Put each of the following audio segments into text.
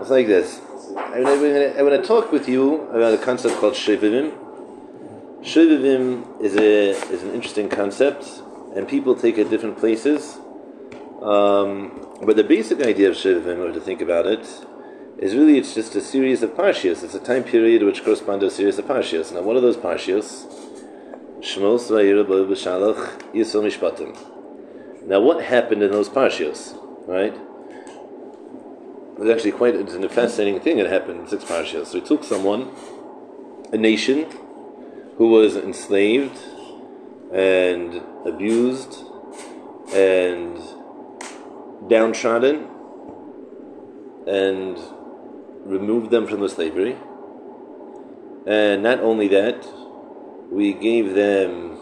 It's like this. I want to talk with you about a concept called Shovavim. Shovavim is a is an interesting concept, and people take it different places. Um, but the basic idea of Shovavim, or to think about it, is really it's just a series of parshias. It's a time period which corresponds to a series of parshias. Now, what are those parshias? Shmos v'ayira b'shalach yisrael mishpatim. Now, what happened in those parshias? Right? It was actually quite it's a fascinating thing that happened in six parshias. So he took someone, a nation, who was enslaved and abused and downtrodden and removed them from the slavery. And not only that, we gave them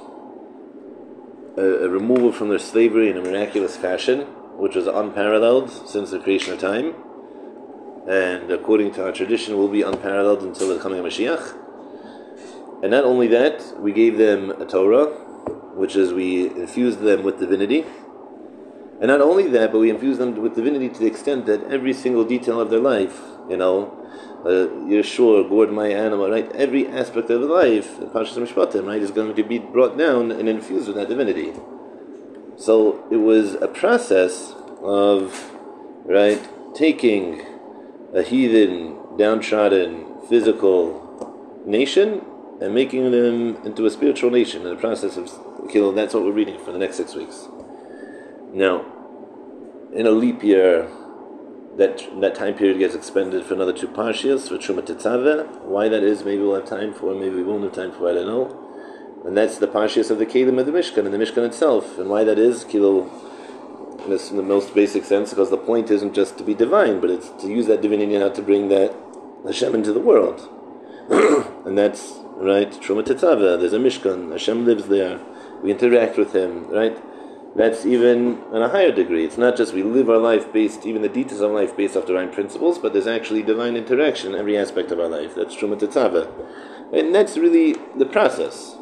a, a, removal from their slavery in a miraculous fashion, which was unparalleled since the creation of time, and according to our tradition, will be unparalleled until the coming of Mashiach. And not only that, we gave them a Torah, which is we infused them with divinity. And not only that, but we infused them with divinity to the extent that every single detail of their life you know, uh, you're sure, gored my animal, right? Every aspect of life, Pashas Mishpatim, right, is going to be brought down and infused with that divinity. So it was a process of, right, taking a heathen, downtrodden, physical nation and making them into a spiritual nation in the process of, know, that's what we're reading for the next six weeks. Now, in a leap year, that that time period gets expended for another two parshias for Truma Tetzaveh. Why that is, maybe we'll have time for, maybe we won't have time for, I don't know. And that's the parshias of the Kalim of the Mishkan and the Mishkan itself. And why that is, Kilo, in, the most basic sense, because the point isn't just to be divine, but it's to use that divinity now to bring that Hashem into the world. and that's, right, Truma Tetzaveh, there's a Mishkan, Hashem lives there, we interact with Him, right? that's even on a higher degree. It's not just we live our life based, even the details of life based off divine principles, but there's actually divine interaction in every aspect of our life. That's Truma Tetzaveh. And that's really the process.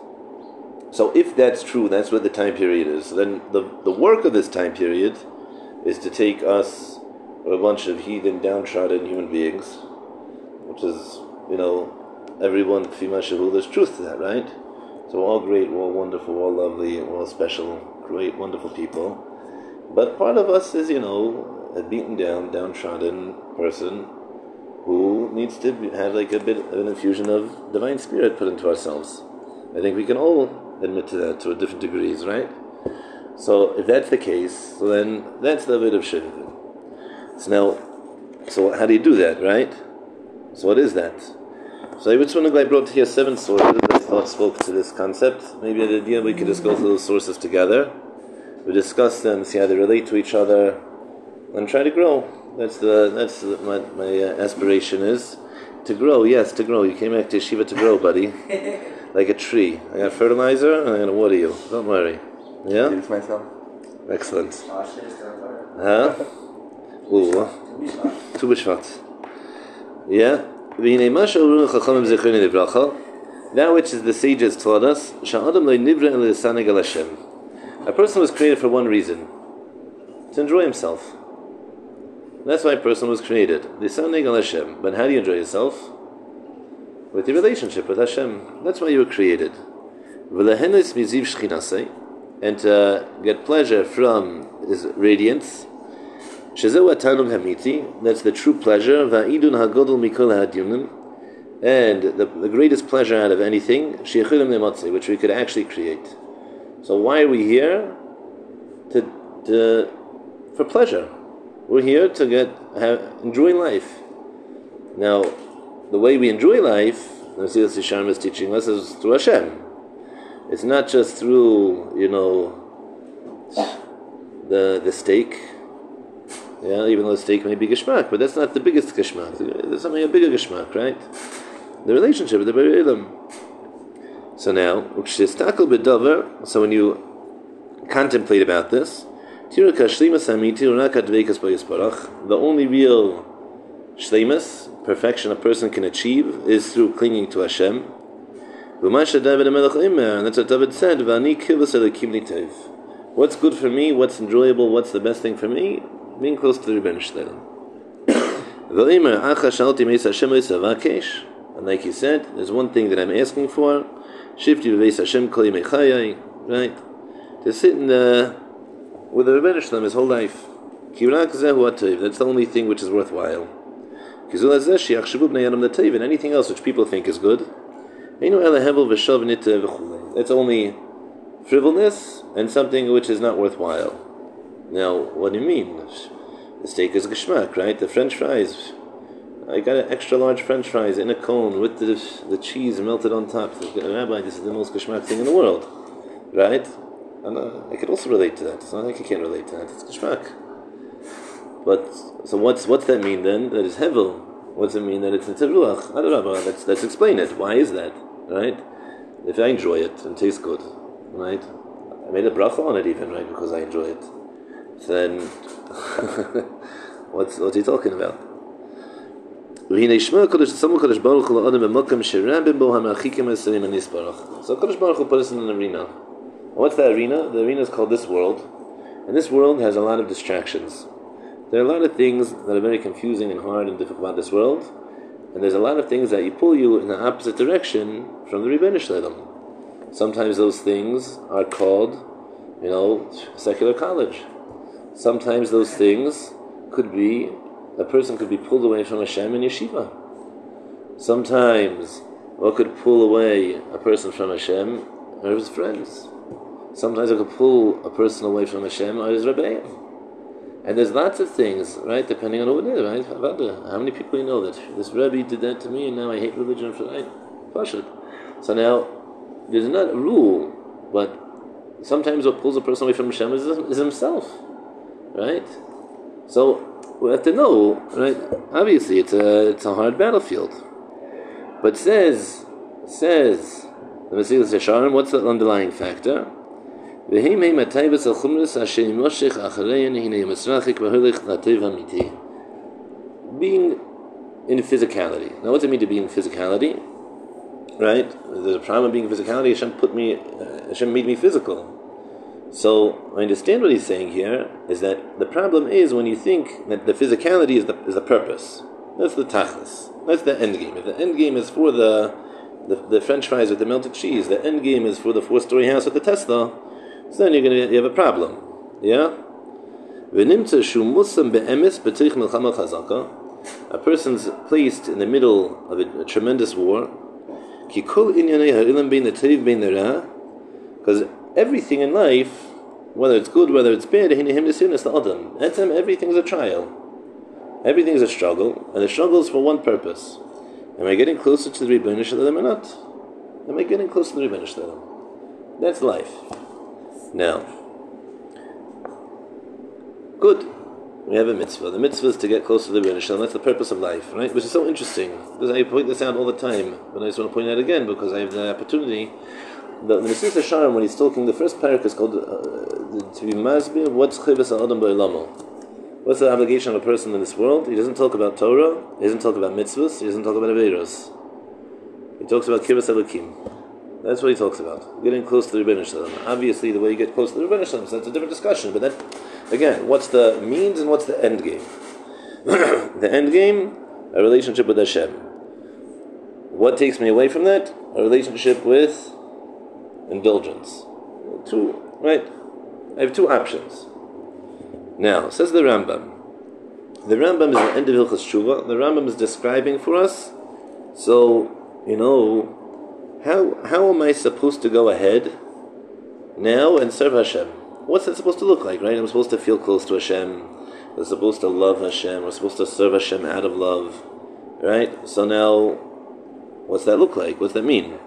So if that's true, that's what the time period is. Then the, the work of this time period is to take us, a bunch of heathen, downtrodden human beings, which is, you know, everyone, Fima Shahu, there's truth to that, right? So all great, all wonderful, all lovely, all special great, wonderful people. But part of us is, you know, a beaten down, downtrodden person who needs to have like a bit of an infusion of divine spirit put into ourselves. I think we can all admit to that to a different degrees, right? So if that's the case, so then that's the bit of shivim. So now, so how do you do that, right? So what is that? So I just want to brought here seven sources that thought spoke to this concept. Maybe at the idea we could just go through those sources together. We discuss them, see how they relate to each other, and try to grow. That's the that's the, my my uh, aspiration is to grow. Yes, to grow. You came back to yeshiva to grow, buddy, like a tree. I got fertilizer, and I'm gonna water you. Don't worry. Yeah. It's myself. Excellent. Huh? Ooh. Tu b'shvat. Yeah. That which is the sages taught us, a person was created for one reason to enjoy himself. That's why a person was created. But how do you enjoy yourself? With your relationship with Hashem. That's why you were created. And to get pleasure from His radiance. That's the true pleasure. And the, the greatest pleasure out of anything, which we could actually create. So why are we here? To, to for pleasure. We're here to get have, enjoy life. Now, the way we enjoy life, Mesilas Yesharim is teaching us, is through Hashem. It's not just through you know the the steak yeah, even though the steak may be geshmak, but that's not the biggest geshmak. There's something a bigger geshmak, right? The relationship with the Bari So now, so when you contemplate about this, the only real shleimus, perfection a person can achieve, is through clinging to Hashem. And that's what David said, What's good for me, what's enjoyable, what's the best thing for me? being close to the Ribbono Shel Olam. And like he said, there's one thing that I'm asking for. Right? To sit in the, with the Ribbono Shel Olam his whole life. That's the only thing which is worthwhile. And anything else which people think is good. It's only frivolous and something which is not worthwhile. Now, what do you mean? The steak is geschmack, right? The French fries. I got an extra large French fries in a cone with the, the cheese melted on top. Rabbi, this is the most geschmack thing in the world, right? And uh, I could also relate to that. It's not like I can't relate to that. It's geschmack. But so what's what's that mean then? That is hevel. What's it mean that it's nitziruach? Let's let's explain it. Why is that? Right? If I enjoy it and tastes good, right? I made a bracha on it even, right? Because I enjoy it. Then what's what's he talking about? So Kodesh Baruch Hu put us in an arena. what's that arena? The arena is called this world. And this world has a lot of distractions. There are a lot of things that are very confusing and hard and difficult about this world. And there's a lot of things that you pull you in the opposite direction from the Ribbono Shel Olam. Sometimes those things are called, you know, secular college. Sometimes those things could be, a person could be pulled away from Hashem in yeshiva. Sometimes what could pull away a person from Hashem are his friends. Sometimes it could pull a person away from Hashem or his rebbeim. And there's lots of things, right, depending on who it is, right? How many people you know that this Rebbe did that to me and now I hate religion for right? So now, there's not a rule, but sometimes what pulls a person away from Hashem is, is himself, right? So we have to know, right? Obviously, it's a it's a hard battlefield, but says says the Mesilas Yesharim, what's the underlying factor? Being in physicality. Now, what does it mean to be in physicality? Right? There's a problem of being physicality. Hashem put me, uh, Hashem made me physical. So I understand what he's saying here is that the problem is when you think that the physicality is the is the purpose. That's the tachlis. That's the end game. If the end game is for the the, the French fries with the melted cheese, the end game is for the four story house with the Tesla so then you're going to you have a problem. Yeah? A person's placed in the middle of a, a tremendous war. Because everything in life, whether it's good, whether it's bad, everything's a trial. Everything is a struggle, and the struggle is for one purpose. Am I getting closer to the Ribbono Shel Olam or not? Am I getting closer to the Ribbono Shel Olam? That's life. Now, good. We have a mitzvah. The mitzvah is to get close to the Ribbono Shel Olam. That's the purpose of life, right? Which is so interesting. Because I point this out all the time, but I just want to point out again because I have the opportunity. The, the Yesharim, when he's talking, the first parak is called uh, to be masbir. What's chivas adam? What's the obligation of a person in this world? He doesn't talk about Torah. He doesn't talk about mitzvahs. He doesn't talk about averos. He talks about kibbutz elokim. That's what he talks about. Getting close to the Ribbono Shel Olam. Obviously, the way you get close to the Ribbono Shel Olam, so that's a different discussion. But then, again, what's the means and what's the end game? the end game, a relationship with Hashem. What takes me away from that? A relationship with indulgence. Two, right? I have two options. Now, says the Rambam. The Rambam is the end of Hilchas Tshuva. The Rambam is describing for us. So, you know, how how am I supposed to go ahead now and serve Hashem? What's that supposed to look like, right? I'm supposed to feel close to Hashem. I'm supposed to love Hashem. We're supposed to serve Hashem out of love, right? So now, what's that look like? What's that mean?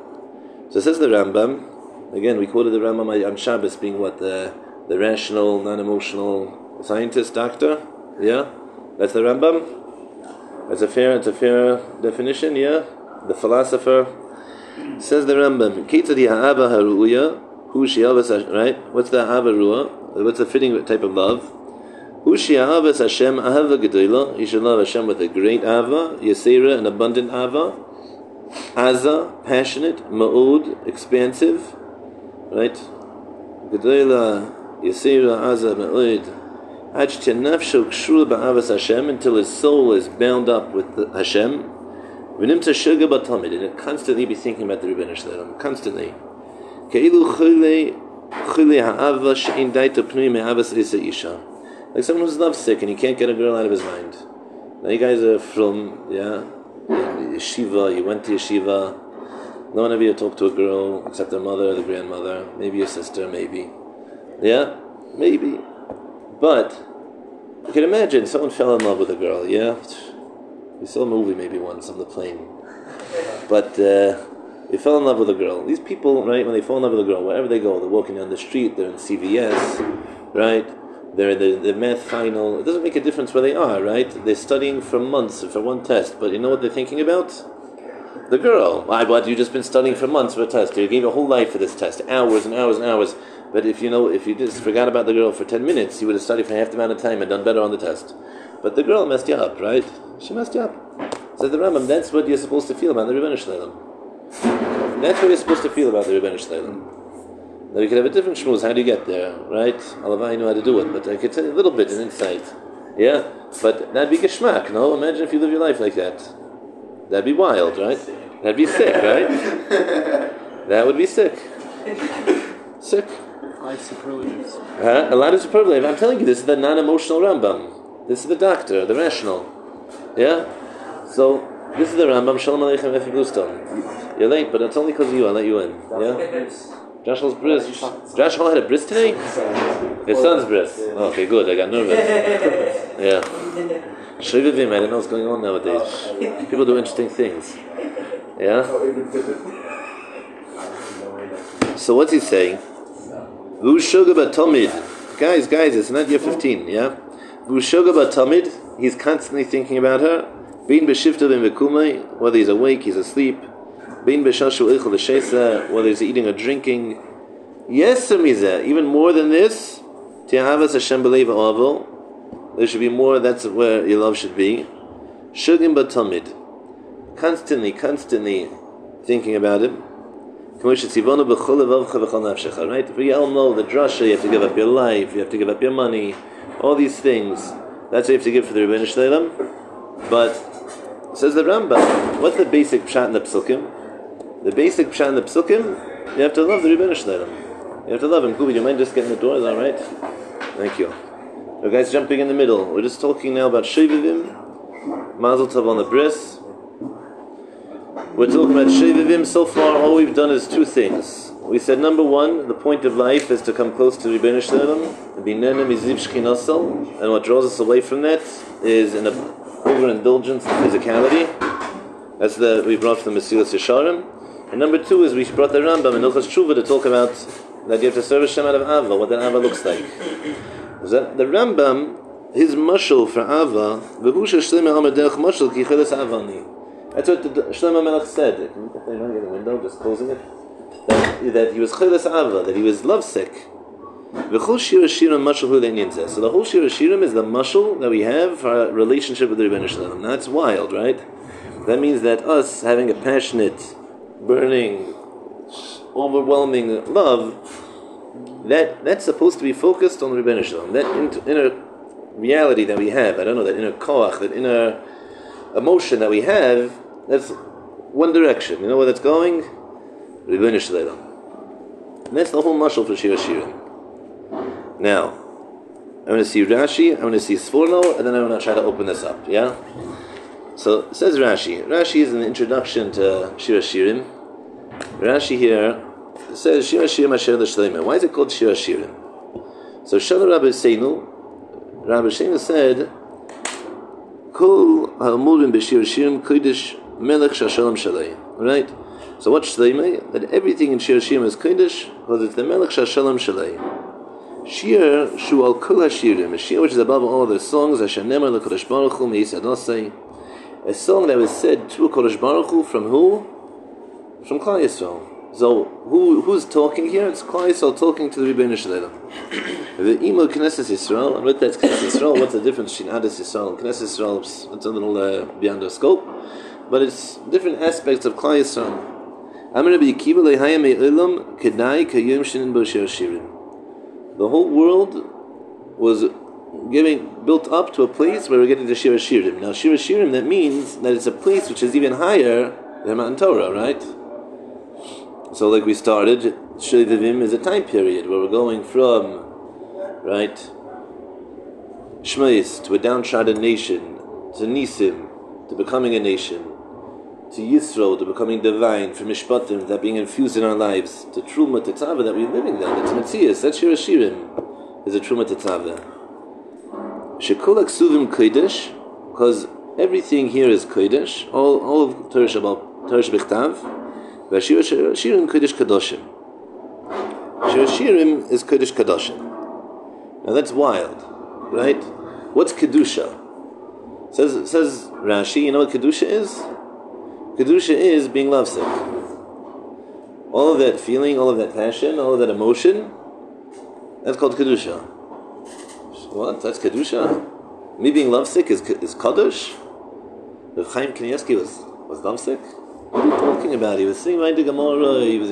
So says the Rambam. Again, we quoted the Rambam on Shabbos being what the the rational, non-emotional scientist, doctor. Yeah, that's the Rambam. That's a fair. It's a fair definition. Yeah, the philosopher Says the Rambam, Kitzadi ha'ava haruya, who shi'avas, right? What's the ha'ava ruah? What's the fitting type of love? Who shi'avas Hashem ahava gedola, you should love Hashem with a great ava, yasera, an abundant ava, aza, passionate, ma'ud, expansive, right? Gedola, yasera, aza, ma'ud, until his soul is bound up with the Hashem. And it constantly be thinking about the Rebbeinu Shalom. Constantly. Ke'ilu chile chile ha'ava she'in daita pnui me'avas isa isha. Like someone who's lovesick and he can't get a girl out of his mind. Now you guys are from, yeah, yeshiva, you went to yeshiva. No one ever talked to a girl except their mother, the grandmother, maybe your sister, maybe. Yeah, maybe. But you can imagine someone fell in love with a girl, yeah? We saw a movie maybe once on the plane. But uh, fell in love with a girl. These people, right, when they fall in love with a girl, wherever they go, they're walking down the street, they're in CVS, right? They're in the, the math final. It doesn't make a difference where they are, right? They're studying for months for one test, but you know what they're thinking about? The girl. Why, but You've just been studying for months for a test. You gave your whole life for this test, hours and hours and hours. But if you know, if you just forgot about the girl for 10 minutes, you would have studied for half the amount of time and done better on the test. But the girl messed you up, right? She messed you up. Said the Rambam, that's what you're supposed to feel about the Ribbono Shel Olam. That's what you're supposed to feel about the Ribbono Shel Olam. Now you could have a different shmooze. How do you get there, right? Alavai I know how to do it, but I could tell you a little bit, an insight. Yeah, but that'd be geschmack. No, imagine if you live your life like that. That'd be wild, right? That'd be sick, right? that would be sick. Sick. Five superlatives. Huh? A lot of superlative. I'm telling you, this is the non-emotional Rambam. This is the doctor, the rational. Yeah. So this is the Rambam. Shalom Aleichem Efi Bluston. You're late, but it's only because of you. I let you in. Yeah. Joshua's bris. Joshua had a bris today? His son's bris. Oh, okay, good. I got nervous. Yeah. Shovavim, I don't know what's going on nowadays. People do interesting things. Yeah? So what's he saying? Vushuga Batomid. Guys, guys, it's not year 15, yeah? Vushuga Batomid, he's constantly thinking about her. Bin whether he's awake, he's asleep. V'shesa, whether he's eating or drinking. Yes, even more than this, Tihavas Hashem b'leiv. There should be more, that's where your love should be. Shugim Batomid. Constantly, constantly thinking about him. Right? We all know the drasha, you have to give up your life, you have to give up your money, all these things. That's what you have to give for the Ribbono Shel Olam. But, says the Rambam, what's the basic pshat in the psukim? The basic pshat in the psukim, you have to love the Ribbono Shel Olam. You have to love him. Kubi, you mind just getting the door? Is that right? Thank you. The guys jumping in the middle. We're just talking now about Shovavim, Mazel Tov on the bris, we're talking about Shovavim. So far, all we've done is two things. We said number one, the point of life is to come close to Ribbono Shel Olam, and what draws us away from that is an overindulgence in physicality. That's the we brought from Mesilas Yesharim. And number two is we brought the Rambam in Ilchas Tshuva to talk about that you have to serve Hashem out of Ava, what that Ava looks like. That the Rambam, his mushal for Ava, v'vusha shlema amadech mushal ki avani. That's what the Shlomo Melech said. You put the window, just closing it? That, that he was chilas ava, that he was lovesick. V'chol shir shirim hu So the whole shir shirim is the mashal that we have for our relationship with the Ribbono Shel Olam. That's wild, right? That means that us having a passionate, burning, overwhelming love, that that's supposed to be focused on the Ribbono Shel Olam. That inner reality that we have, I don't know, that inner koach, that inner emotion that we have, that's one direction. You know where that's going? Ribbono Shel Olam. And that's the whole muscle for Shir Shirim. Now, I'm going to see Rashi, I'm going to see Sforno, and then I'm going to try to open this up. Yeah? So, it says Rashi. Rashi is an introduction to Shir Shirim. Rashi here says Shir Shirim Asher L'Shleimah. Why is it called Shir Shirim? So, Shalom Rabbi Seinu, Rabbi Seinu said, Kol ha'amurim b'shir shirim kodesh melech shashalom shalei. Right? So what shleimei? That everything in shir shirim is kodesh because it's the melech shashalom shalei. Shir shu al kol hashirim. A shir which is above all other songs. Asher nemer l'kodesh baruch hu me'is adosei. A song that was said to Kodesh Baruch Hu from who? From Klal Yisrael. So who who's talking here? It's Klal Yisrael talking to the Ribbono Shel Olam. the Imo Knesset Yisrael, and with that Knesset Yisrael, what's the difference between Adas Yisrael and Knesset Yisrael? It's a little uh, beyond our scope, but it's different aspects of Klal Yisrael. The whole world was getting built up to a place where we're getting to Shira Shirim. Now, Shira Shirim, that means that it's a place which is even higher than Matan Torah, right? So, like we started, Vivim is a time period where we're going from, right, Shmais to a downtrodden nation, to Nisim, to becoming a nation, to Yisro, to becoming divine, from Mishpatim, that being infused in our lives, to Truma, to Tzava, that we're living then. It's Matthias, that's Shira Shirim, is a Truma to Tzava. Shekol Aksuvim Kodesh, because everything here is Kodesh, all, all of Torah Shabbat, Torah Shabbat Shira Shirim Kodesh Kadoshim. Shira Shirim is Kodesh Kadoshim. Now that's wild, right? What's Kedusha? Says, says Rashi, you know what Kedusha is? Kedusha is being lovesick. All of that feeling, all of that passion, all of that emotion, that's called Kedusha. What? That's Kedusha? Me being lovesick is, is Kadosh? Rav Chaim Kanievsky was, was lovesick? What are you talking about? He was singing right the Gemara. He was,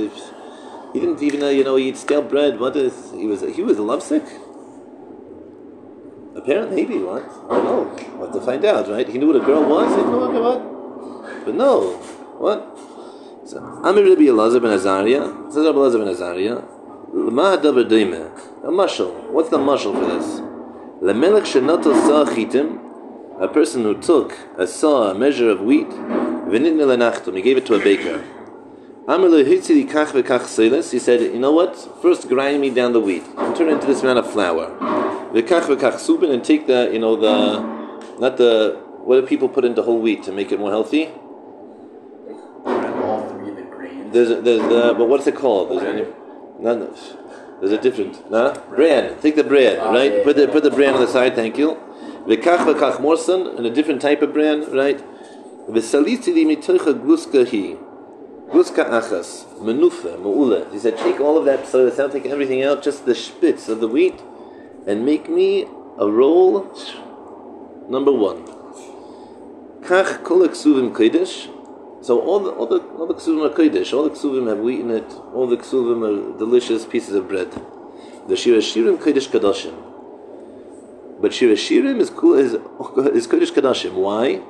he didn't even, know, you know, he eat stale bread. What is? He was, he was lovesick. Apparently, maybe what? I don't know. What to find out, right? He knew what a girl was. He know what, but no, what? So, Amir Rabbi Elazar ben Azariah says Rabbi Elazar ben Azariah. Lama hadavar A mushal. What's the mushal for this? Lemelech shenato sa A person who took a saw, a measure of wheat, he gave it to a baker. He said, you know what? First grind me down the wheat and turn it into this amount of flour. And take the, you know, the, not the, what do people put into whole wheat to make it more healthy? All three of the grains. There's, there's the, but what's it called? There's any, none, there's a different, nah? Bran. Take the bread, oh, right? Put the, put the bran on the side, thank you. V'kach v'kach morsan, and a different type of bran, right? V'saliti li mitocha gluska hi. Gluska achas. Menufa, mu'ula. He said, take all of that so it's not take everything out, just the spitz of the wheat, and make me a roll. Number one. Kach kol ksuvim kodesh. So all the all the all the ksuvim are kodesh. All the ksuvim have wheat in it. All the ksuvim are delicious pieces of bread. The shira shirim kodesh kadoshim. But shira shirim is is is kodesh kadoshim. Why?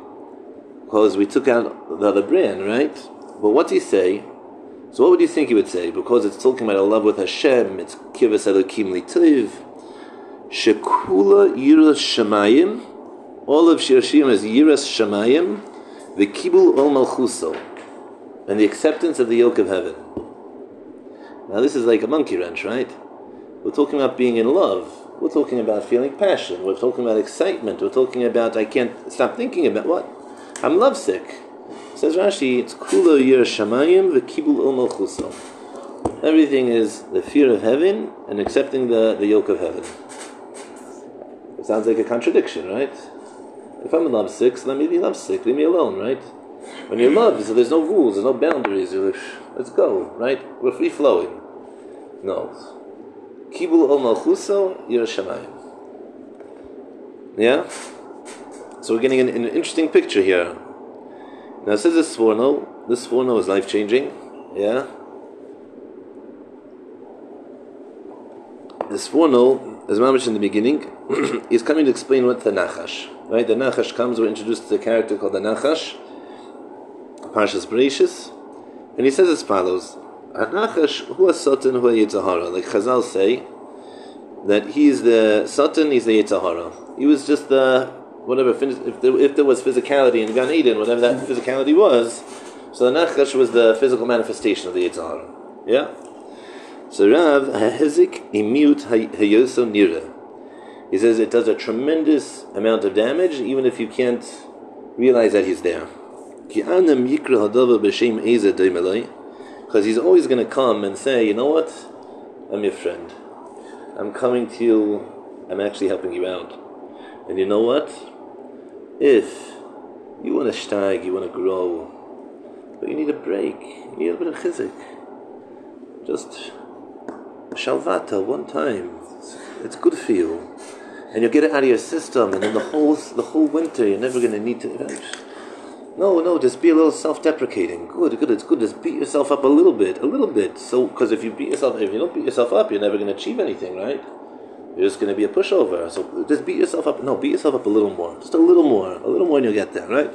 because we took out the other brand, right? But what do you say? So what would you think he would say? Because it's talking about a love with Hashem, it's kivas elokim litiv, shekula yiras shemayim, all of Shirashim is yiras shemayim, the kibul ol malchuso, and the acceptance of the yoke of heaven. Now this is like a monkey wrench, right? We're talking about being in love. We're talking about feeling passion. We're talking about excitement. We're talking about I can't stop thinking about what I'm lovesick. Says Rashi, it's kula yir shamayim v'kibul il malchuso. Everything is the fear of heaven and accepting the, the yoke of heaven. It sounds like a contradiction, right? If I'm in lovesick, so let me be lovesick. Leave me alone, right? When you're so there's no rules, there's no boundaries. You're like, let's go, right? We're free flowing. No. Kibul ol malchuso yir shamayim. Yeah. So we're getting an, an interesting picture here. Now it says this Sforno. This Sforno is life changing. Yeah. This Sforno, as mentioned in the beginning, is coming to explain what the Nachash. Right? The Nachash comes, we're introduced to a character called the Nachash, Parshas Bereshis, and he says as follows: Nachash who is Satan, who is Yitzhahara. Like Chazal say, that he is the Satan, he's the Yitzhahara. He was just the whatever, if there, if there was physicality in Gan Eden, whatever that physicality was, so the Nachash was the physical manifestation of the Yitzhar. Yeah? So Rav, Hahezik imut hayoso nira. He says it does a tremendous amount of damage, even if you can't realize that he's there. Because he's always going to come and say, you know what? I'm your friend. I'm coming to you. I'm actually helping you out. And you know what? If you want to stag, you want to grow, but you need a break, you need a bit of chizik. Just shalvata one time. It's good for you, and you'll get it out of your system. And then the whole the whole winter, you're never going to need to. No, no, just be a little self-deprecating. Good, good. It's good. Just beat yourself up a little bit, a little bit. So, because if you beat yourself, if you don't beat yourself up, you're never going to achieve anything, right? you're just going to be a pushover. So just beat yourself up. No, beat yourself up a little more. Just a little more. A little more and you'll get there, right?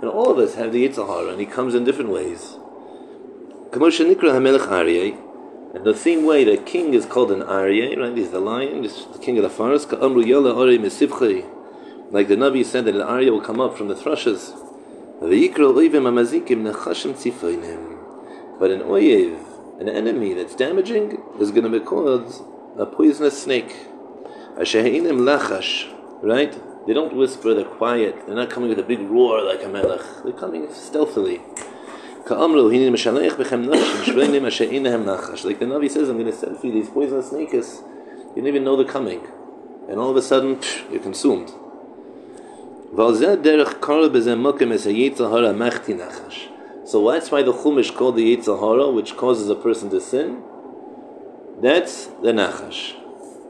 And all of us have the Yitzhahara, and he comes in different ways. And the same way the king is called an Aryeh, right? He's the lion, he's the king of the forest. Like the Navi said that an Aryeh will come up from the thrushes. But an Oyev, an enemy that's damaging, is going to be called a poisonous snake. right? They don't whisper, they're quiet. They're not coming with a big roar like a melech. They're coming stealthily. Like the Navi says, I'm going to send for you these poisonous snakes. You don't even know they're coming. And all of a sudden, you're consumed. So that's why the Chumash called the Yitzhahara, which causes a person to sin. That's the Nachash.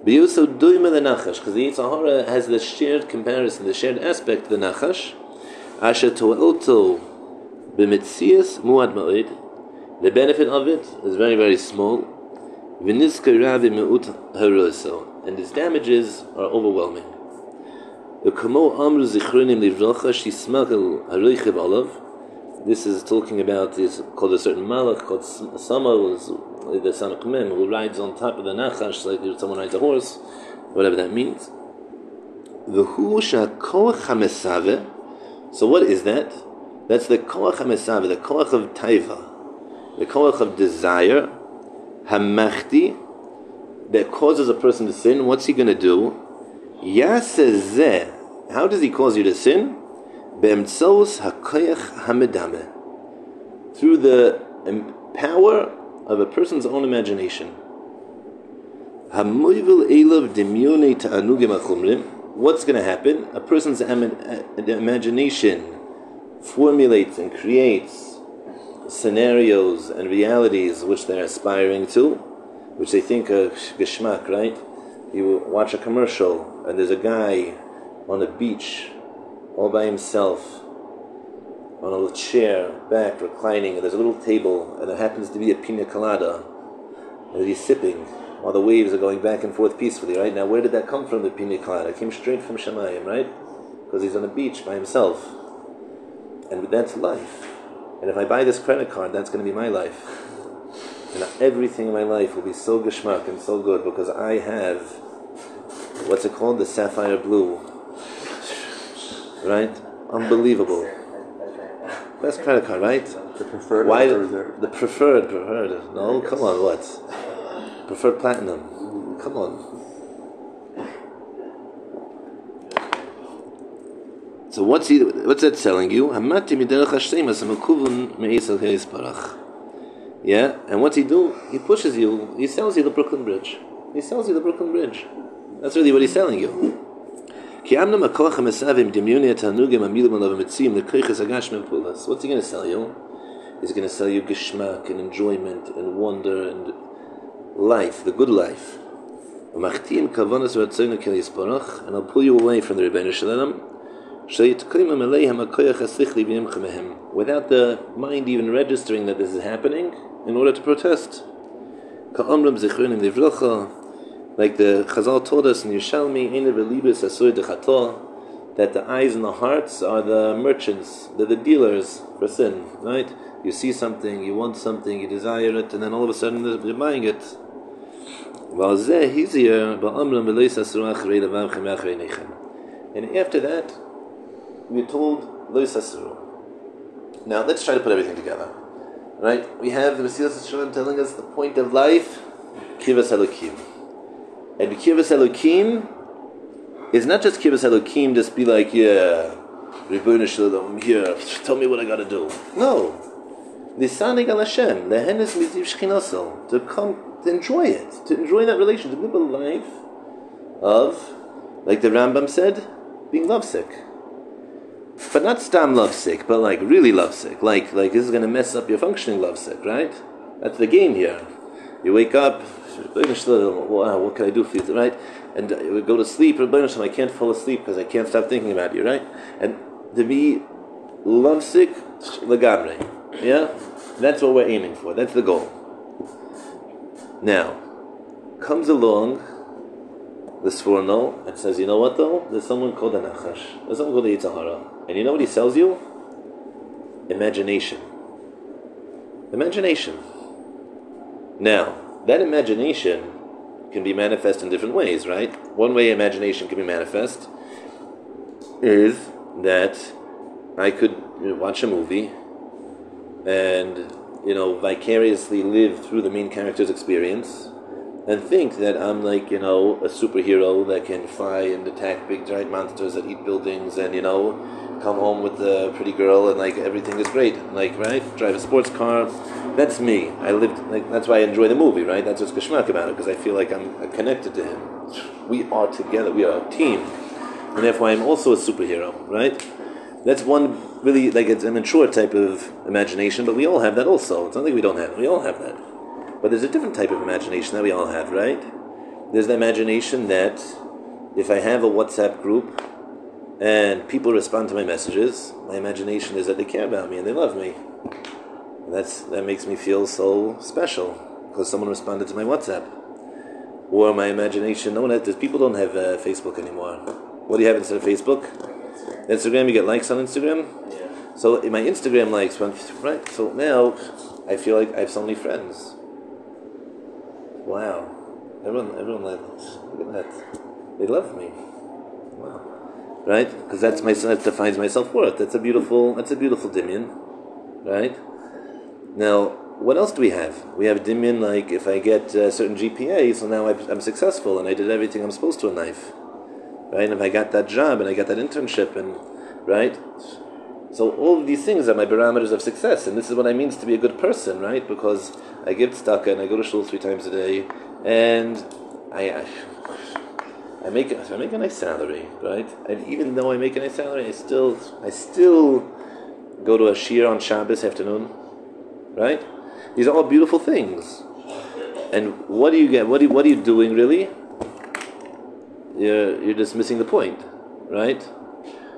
Also doima the nachash, because the Yitzhahara has the shared comparison, the shared aspect of the nachash. Asher to'elto b'mitzias muad ma'id. The benefit of it is very, very small. V'nizka ravi me'ut haroso. And its damages are overwhelming. The kamo amru zichronim livrocha shismachel haroichev olav. This is talking about this called a certain malach called Sama, was the son of Kmim, who rides on top of the Nachash like someone rides a horse, whatever that means. So what is that? That's the koach hamesave, the koach of taiva, the koach of desire, hamachti, that causes a person to sin. What's he going to do? Yasezeh. How does he cause you to sin? Be'emtsos hakoyach hamedame. Through the power of a person's own imagination. What's going to happen? A person's imagination formulates and creates scenarios and realities which they're aspiring to, which they think are geschmack, right? You watch a commercial and there's a guy on a beach all by himself on a little chair, back, reclining, and there's a little table, and there happens to be a pina colada, and he's sipping while the waves are going back and forth peacefully, right? Now, where did that come from, the pina colada? It came straight from Shemayim, right? Because he's on a beach by himself. And that's life. And if I buy this credit card, that's going to be my life. And everything in my life will be so geschmack and so good because I have, what's it called? The sapphire blue. Right? Unbelievable. Best credit card, right? The preferred Why reserved? the preferred? Preferred? No, come on, what? Preferred platinum. Come on. So what's he? What's that telling you? Hamati miderech hasheimas hamekuvun meisel parach. Yeah, and what's he do? He pushes you. He sells you the Brooklyn Bridge. He sells you the Brooklyn Bridge. That's really what he's selling you. What's he going to sell you? He's going to sell you geschmack and enjoyment and wonder and life, the good life. And I'll pull you away from the Ribbono Shel Olam. Without the mind even registering that this is happening, in order to protest. Like the Chazal told us in Yerushalmi, that the eyes and the hearts are the merchants, they're the dealers for sin, right? You see something, you want something, you desire it, and then all of a sudden you're buying it. And after that, we're told Now let's try to put everything together. Right? We have the Mesilas telling us the point of life, Kivas Elokim. And Kibbutz Elokim is not just Kibbutz Elokim, just be like, yeah, Ribbono Shel Olam, here, tell me what I gotta do. No. Lisanig al Hashem, lehenes miziv shchinasel, to come, to enjoy it, to enjoy that relation, to live a life of, like the Rambam said, being lovesick. But not stam lovesick, but like really lovesick. Like, like this is going to mess up your functioning lovesick, right? That's the game here. You wake up, wow, what can I do for you, right? And uh, we go to sleep, I can't fall asleep because I can't stop thinking about you, right? And to be lovesick, lagamre, yeah? That's what we're aiming for. That's the goal. Now, comes along the Sforno and says, you know what though? There's someone called Anachash. There's someone called the Yitzhahara. And you know what he sells you? Imagination. Imagination. Now, that imagination can be manifest in different ways, right? One way imagination can be manifest is that I could watch a movie and you know vicariously live through the main character's experience and think that I'm like you know a superhero that can fly and attack big giant monsters that eat buildings and you know come home with the pretty girl and like everything is great. Like right? Drive a sports car. That's me. I lived like that's why I enjoy the movie right? That's what's geschmack about it because I feel like I'm connected to him. We are together. We are a team. And therefore I'm also a superhero right? That's one really like it's a mature type of imagination but we all have that also. It's not like we don't have it. We all have that. But there's a different type of imagination that we all have, right? There's the imagination that if I have a WhatsApp group and people respond to my messages, my imagination is that they care about me and they love me. And that's that makes me feel so special because someone responded to my WhatsApp. Or my imagination, no one has, this. people don't have uh, Facebook anymore. What do you have instead of Facebook? Instagram, you get likes on Instagram? Yeah. So in my Instagram likes went right. So now I feel like I have so many friends. Wow. Everyone, everyone, likes. look at that. They love me. Right? Because that's my that defines my self worth. That's a beautiful. That's a beautiful dimion. Right? Now, what else do we have? We have dimion like if I get a certain GPA, so now I'm successful and I did everything I'm supposed to in life. Right? And if I got that job and I got that internship and right, so all of these things are my barometers of success, and this is what I means to be a good person, right? Because I give tzedakah and I go to shul three times a day, and I, I, I make I make a nice salary, right? And even though I make a nice salary, I still I still go to a shir on Shabbos afternoon, right? These are all beautiful things. And what do you get? What, do you, what are you doing really? You're, you're just missing the point, right?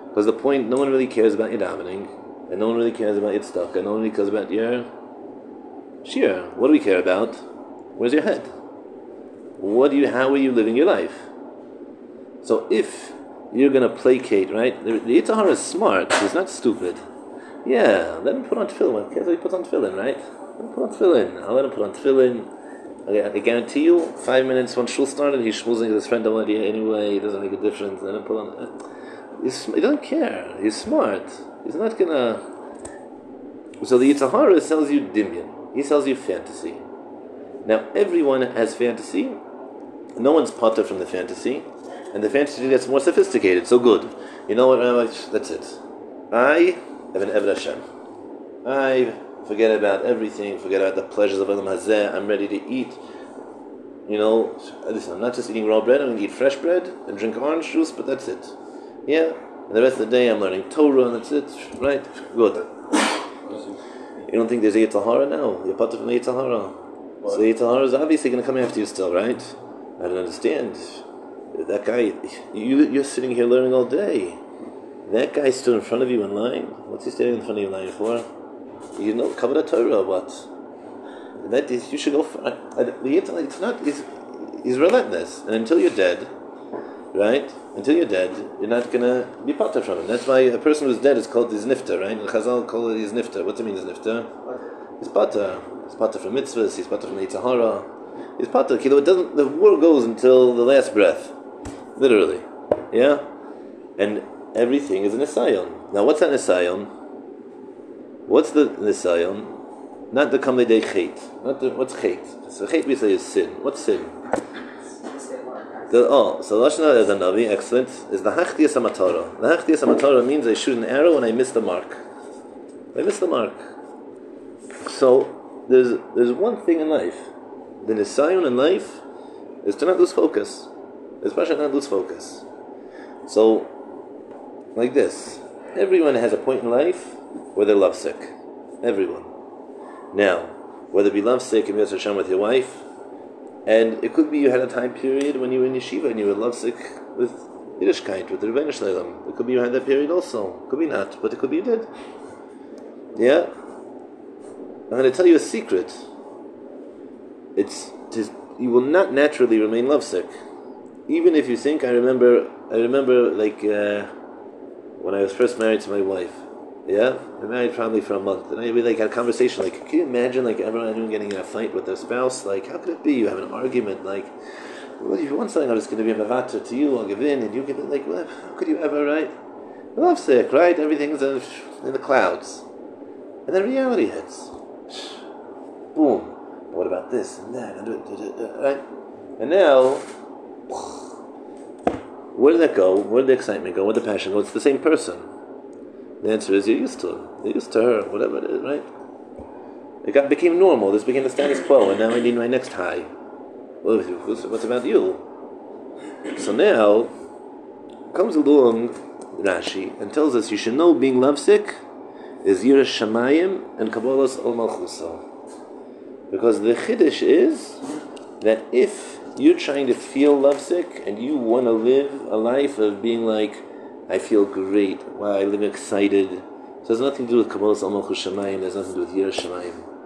Because the point, no one really cares about your davening, and no one really cares about your tzedakah, and no one really cares about your shir. What do we care about? Where's your head? What do you? How are you living your life? So if you're going to placate, right? The, the Yitzhahara is smart. He's not stupid. Yeah, let him put on tefillin. Okay, so he puts on tefillin, right? Let him put on tefillin. I'll let him put on tefillin. Okay, I guarantee you, five minutes when shul started, he's schmoozing his friend already anyway. It doesn't make a difference. Let him put on. Uh, he's, he doesn't care. He's smart. He's not gonna. So the Yitzhahara sells you dimion. He sells you fantasy. Now everyone has fantasy. No one's potter from the fantasy, and the fantasy gets more sophisticated. So good. You know what? That's it. I have an Eved Hashem. I forget about everything. Forget about the pleasures of Adam Hazeh. I'm ready to eat. You know, listen. I'm not just eating raw bread. I'm going to eat fresh bread and drink orange juice, but that's it. Yeah, and the rest of the day I'm learning Torah, and that's it. Right? Good. You don't think there's a Yitzhahara now? You're part of the Yitzhahara. So the Yitzhahara is obviously going to come after you still, right? I don't understand. That guy, you, you're sitting here learning all day. That guy stood in front of you in line. What's he standing in front of you in line for? You know, cover the Torah, what? That is, you should go for it. It's not, he's, he's relentless. And until you're dead, right? Until you're dead, you're not gonna be potter from him. That's why a person who's dead is called his nifter, right? And Chazal call it his nifter. What does it mean, his nifter? He's potter. He's potter from mitzvahs. He's potter from Yitzhahara. He's potter. Kilo, it doesn't. The world goes until the last breath, literally. Yeah, and everything is an nisayon. Now, what's that nisayon? What's the nisayon? Not the kamle de chait. Not the what's chait. So chait we say is sin. What's sin? The, oh, so Lashna is a Navi, excellent, is the Hachtias Amatara. The Hachtias Amatara means I shoot an arrow and I miss the mark. I miss the mark. So, there's, there's one thing in life. The Nisayon in life is to not lose focus. Especially not lose focus. So, like this. Everyone has a point in life where they're lovesick. Everyone. Now, whether it be lovesick and Hashem with your wife, and it could be you had a time period when you were in yeshiva and you were lovesick with Yiddishkeit, with the Ribbono Shel Olam. It could be you had that period also. It could be not, but it could be you did. Yeah? I'm going to tell you a secret. It's, you will not naturally remain lovesick. Even if you think, I remember, I remember like uh, when I was first married to my wife. Yeah, I married probably for a month, and I we like had a conversation. Like, can you imagine like everyone getting in a fight with their spouse? Like, how could it be? You have an argument. Like, well, if you want something, I'm just going to be a mavater to you. I'll give in, and you give it. Like, well, how could you ever, right? Love sick, right? Everything's in, the clouds, and then reality hits. Boom. What about this and that? And, right? And now, where did that go? Where did the excitement go? Where did the passion go? It's the same person. The answer is you're used to it. You're used to her, whatever it is, right? It got became normal. This became the status quo, and now I need my next high. Well, what's about you? So now comes along Rashi and tells us you should know being lovesick is Yiras Shamayim and Kabbalas Ol Malchusa. Because the Chiddush is that if you're trying to feel lovesick and you want to live a life of being like, I feel great, wow, I live excited. So it has nothing to do with Kabbalas Ol Malchus Shamayim, there's nothing to do with Yiras Shamayim.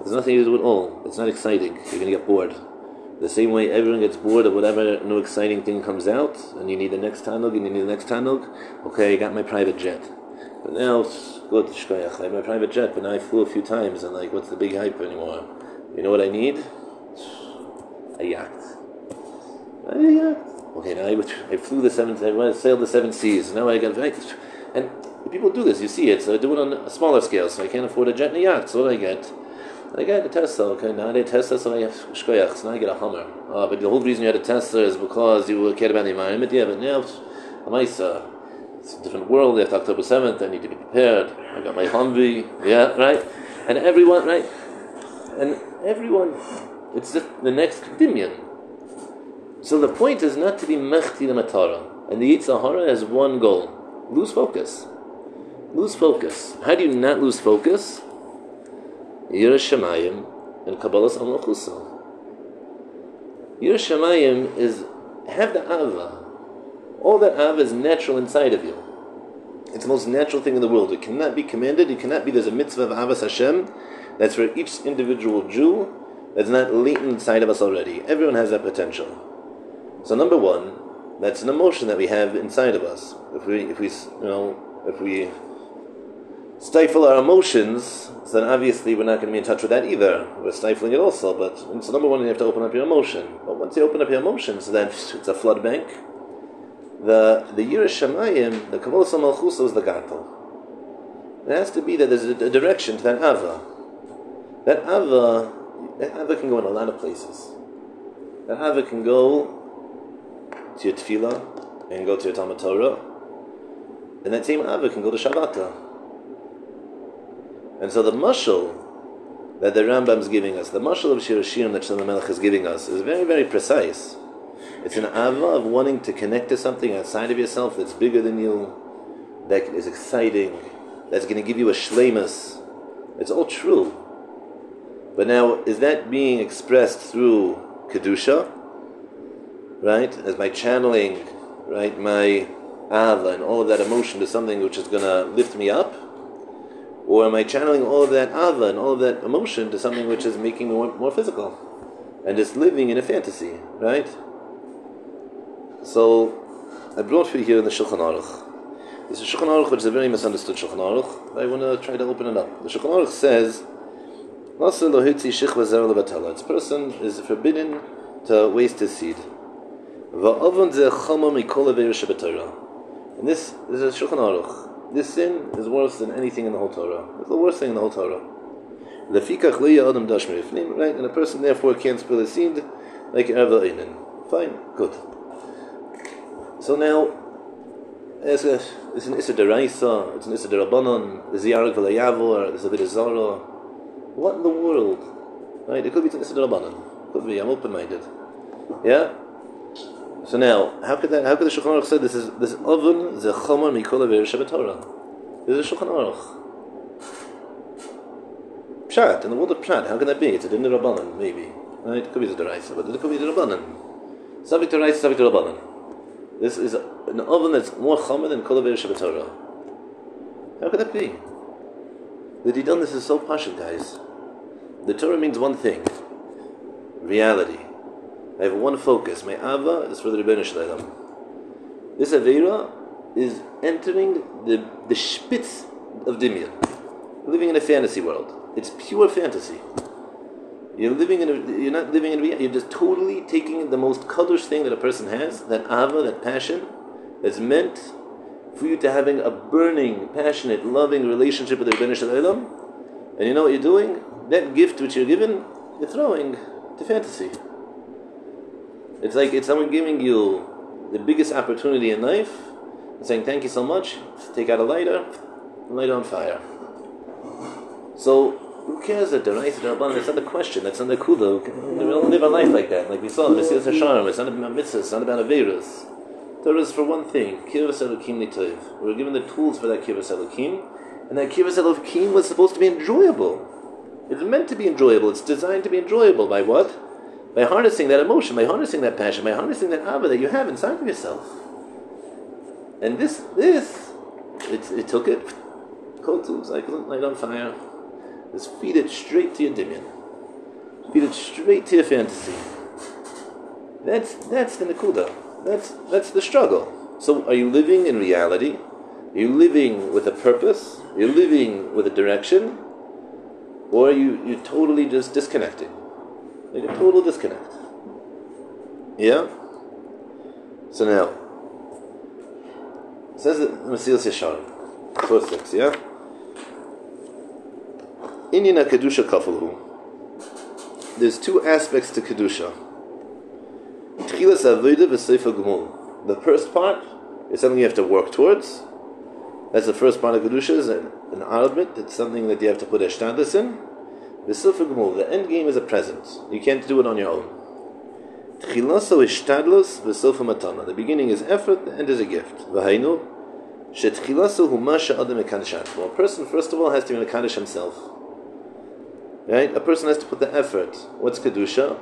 There's nothing to do with all. It's not exciting. You're going to get bored. The same way everyone gets bored of whatever new exciting thing comes out, and you need the next Tanug, and you need the next Tanug. Okay, I got my private jet. But now, good, shkoyach, I have my private jet, but now I flew a few times, and like, what's the big hype anymore? You know what I need? Uh, a yacht. A uh, yacht. Okay, now I, I flew the seven, I sailed the seven seas, now I got, and people do this, you see it, so uh, I do it on a smaller scale, so I can't afford a jet and a yacht, so what I get? I get a Tesla, okay, now I a Tesla, so I have shkoyach, so now I get a Hummer. Uh, but the whole reason you had a Tesla is because you cared about the environment, yeah, but now, a Maisa, it's a different world, after October 7th, I need to be prepared, I got my Humvee, yeah, right? And everyone, right? And everyone, it's just the next Dimion. So the point is not to be mechti the matara. And the Yetzer Hara has one goal. Lose focus. Lose focus. How do you not lose focus? Yiras Shamayim and Kabbalah's Amlachusa. Yiras Shamayim is have the Ava. All that Ava is natural inside of you. It's the most natural thing in the world. It cannot be commanded. It cannot be. There's a mitzvah of Avas Hashem that's for each individual Jew that's not latent inside of us already. Everyone has that potential. So number one, that's an emotion that we have inside of us. If we, if we, you know, if we stifle our emotions, then obviously we're not going to be in touch with that either. We're stifling it also. But so number one, you have to open up your emotion. But once you open up your emotions, then it's a flood bank. The the Yiras Shamayim, the Kabbalah Malchusa is the Gatel. It has to be that there's a, a direction to that Ava. That Ava, that Ava can go in a lot of places. That Ava can go to your Tefillah and go to your Talmud Torah. And that same Ava can go to Shavata. And so the mushal that the Rambam is giving us, the mushal of Shir Hashirim that Shlomo Melech is giving us, is very, very precise. It's an ava of wanting to connect to something outside of yourself that's bigger than you, that is exciting, that's going to give you a shlemus. It's all true. But now, is that being expressed through kedusha, right? As by channeling, right, my ava and all of that emotion to something which is going to lift me up, or am I channeling all of that ava and all of that emotion to something which is making me more, more physical and just living in a fantasy, right? So, I brought for you here in the Shulchan Aruch. This is Shulchan Aruch, which is a very misunderstood Shulchan Aruch. I want to try to open it up. The Shulchan Aruch says, This person is forbidden to waste his seed. And this, this is Shulchan Aruch. This sin is worse than anything in the whole Torah. It's the worst thing in the whole Torah. The right? And a person therefore can't spill his seed like Erva Einin. Fine, good. So now, it's, an Issa Deraisa, it's an Issa Derabanan, there's Yarek V'layavor, there's a bit of Zara. What in the world? Right? It could be Derabanan. Could be, I'm open-minded. Yeah? So now, how could that? How could the Shulchan Aruch say this is this oven the chomer mikol aver Torah? This is a Shulchan Aruch. Pshat in the world of Pshat, how can that be? It's a din rabbanan, maybe. Right? It could be the deraisa, but it could be the rabbanan. Rice, subject to rabbanan. This is an oven that's more chomer than kol aver Torah. How could that be? The this is so passionate, guys. The Torah means one thing: reality. I have one focus. My ava is for the Ribbono Shel Olam. This avera is entering the the spitz of Dimyan. Living in a fantasy world. It's pure fantasy. You're living in a, you're not living in reality. You're just totally taking the most kaddish thing that a person has, that ava, that passion, that's meant for you to having a burning, passionate, loving relationship with the Ribbono Shel Olam. And you know what you're doing? That gift which you're given, you're throwing to fantasy. It's like it's someone giving you the biggest opportunity in life, and saying thank you so much. Take out a lighter, and light on fire. So who cares that the right the Rabban? That's not the question. That's not the kudo. We don't live a life like that. Like we saw in Mesilas Yesharim. It's not about mitzvahs. It's not about averus. Torah is for one thing. Kivas Elokim Nitoiv. We were given the tools for that Kivas Elokim, and that Kivas Elokim was supposed to be enjoyable. It's meant to be enjoyable. It's designed to be enjoyable by what? By harnessing that emotion, by harnessing that passion, by harnessing that ava that you have inside of yourself. And this, this, it, it took it, cold tools, like light on fire. Just feed it straight to your dimion. Feed it straight to your fantasy. That's that's the nakuda. That's that's the struggle. So are you living in reality? Are you living with a purpose? Are you living with a direction? Or are you you totally just disconnecting? Like a total disconnect. Yeah? So now says Mesilas Yesharim. Four six, yeah? Inyan Kedusha Kafalhu. There's two aspects to Kedusha. V'Seifa. The first part is something you have to work towards. That's the first part of Kedusha, is an, an element. It's something that you have to put Ashtadlis in. V'Seifa Gmul. The end game is a present. You can't do it on your own. Tchilaso Ishtadlos v'Sofa Matana. The beginning is effort, the end is a gift. V'Hainu. Shetchilaso Humasha Adam Mekadosh Well, a person, first of all, has to be Mekadosh himself. Right? A person has to put the effort. What's Kedusha?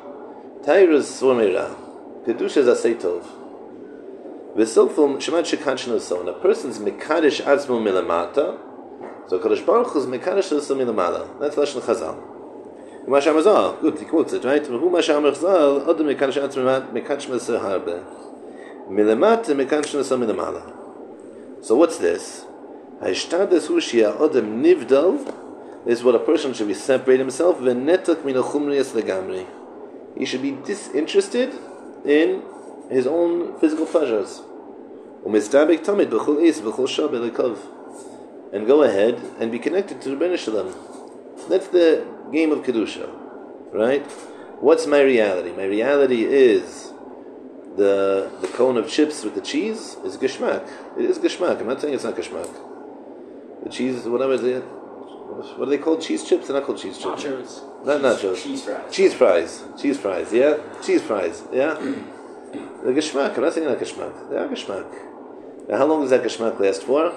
Tayrus Swamira. Kedusha is Aseitov. V'sofum Shemad Shekachnu so. A person's Mekadesh Atzmo Milamata, so Kadosh Baruch is Mekadesh Atzmo Milamala. That's Lashon Chazal. Umash Amazal, good, he quotes it, right? Umash Amazal, Adam Mekadesh Atzmo Mekadesh Mesir Harbe. Milamata Mekadesh Atzmo Milamala. So what's this? Hashtadus Hu Shia Adam Nivdal is what a person should be separate himself. Veneto Milochumrius Legamri. He should be disinterested in his own physical pleasures. And go ahead and be connected to the Shalom. That's the game of Kedusha. Right? What's my reality? My reality is the the cone of chips with the cheese is geshmak. It is geshmak. I'm not saying it's not geshmak. The cheese, whatever it is, what are they called? Cheese chips? They're not called cheese chips. Nachos. Not nachos. Cheese fries. Cheese fries. Cheese fries. Yeah. Cheese fries. Yeah. the geschmack. I'm not saying not geschmack. They are geschmack. Now, how long does that geschmack last for?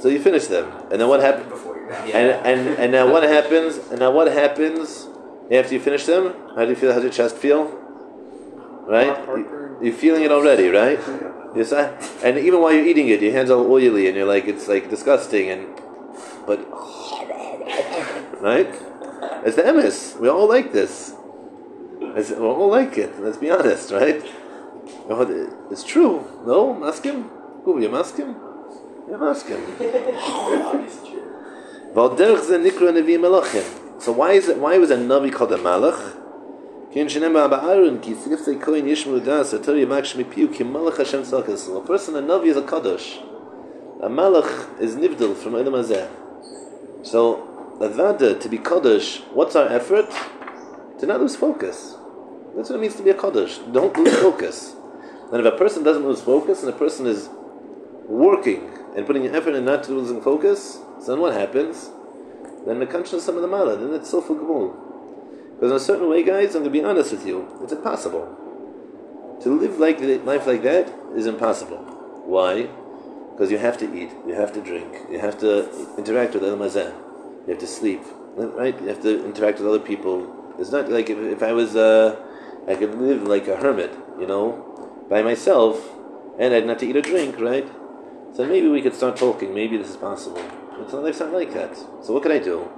So you finish them, and then what happens? Before you're done. And, and and now what happens? And now what happens after you finish them? How do you feel? How does your chest feel? Right? You, you're feeling it already, right? Yes, I, and even while you're eating it, your hands are oily, and you're like, it's like disgusting, and but right? It's the emes. We all like this. It's, we all like it. Let's be honest, right? It's true. No, maskim. Who you maskim? You maskim. So why is it? Why was a navi called a malach? A person, a navi is a kadosh. A malach is nivdil from Olam Hazeh. So, Avada, to be Kaddish, what's our effort? To not lose focus. That's what it means to be a Kaddish. Don't lose focus. And if a person doesn't lose focus and a person is working and putting an effort and not losing focus, then what happens? Then the conscience of the mala, then it's so for Because in a certain way, guys, I'm going to be honest with you, it's impossible. To live like life like that is impossible. Why? Because you have to eat, you have to drink, you have to interact with El Mazeh, you have to sleep, right? You have to interact with other people. It's not like if, if I was, uh, I could live like a hermit, you know, by myself, and I'd not to eat or drink, right? So maybe we could start talking. Maybe this is possible. But life's not like that. So what can I do?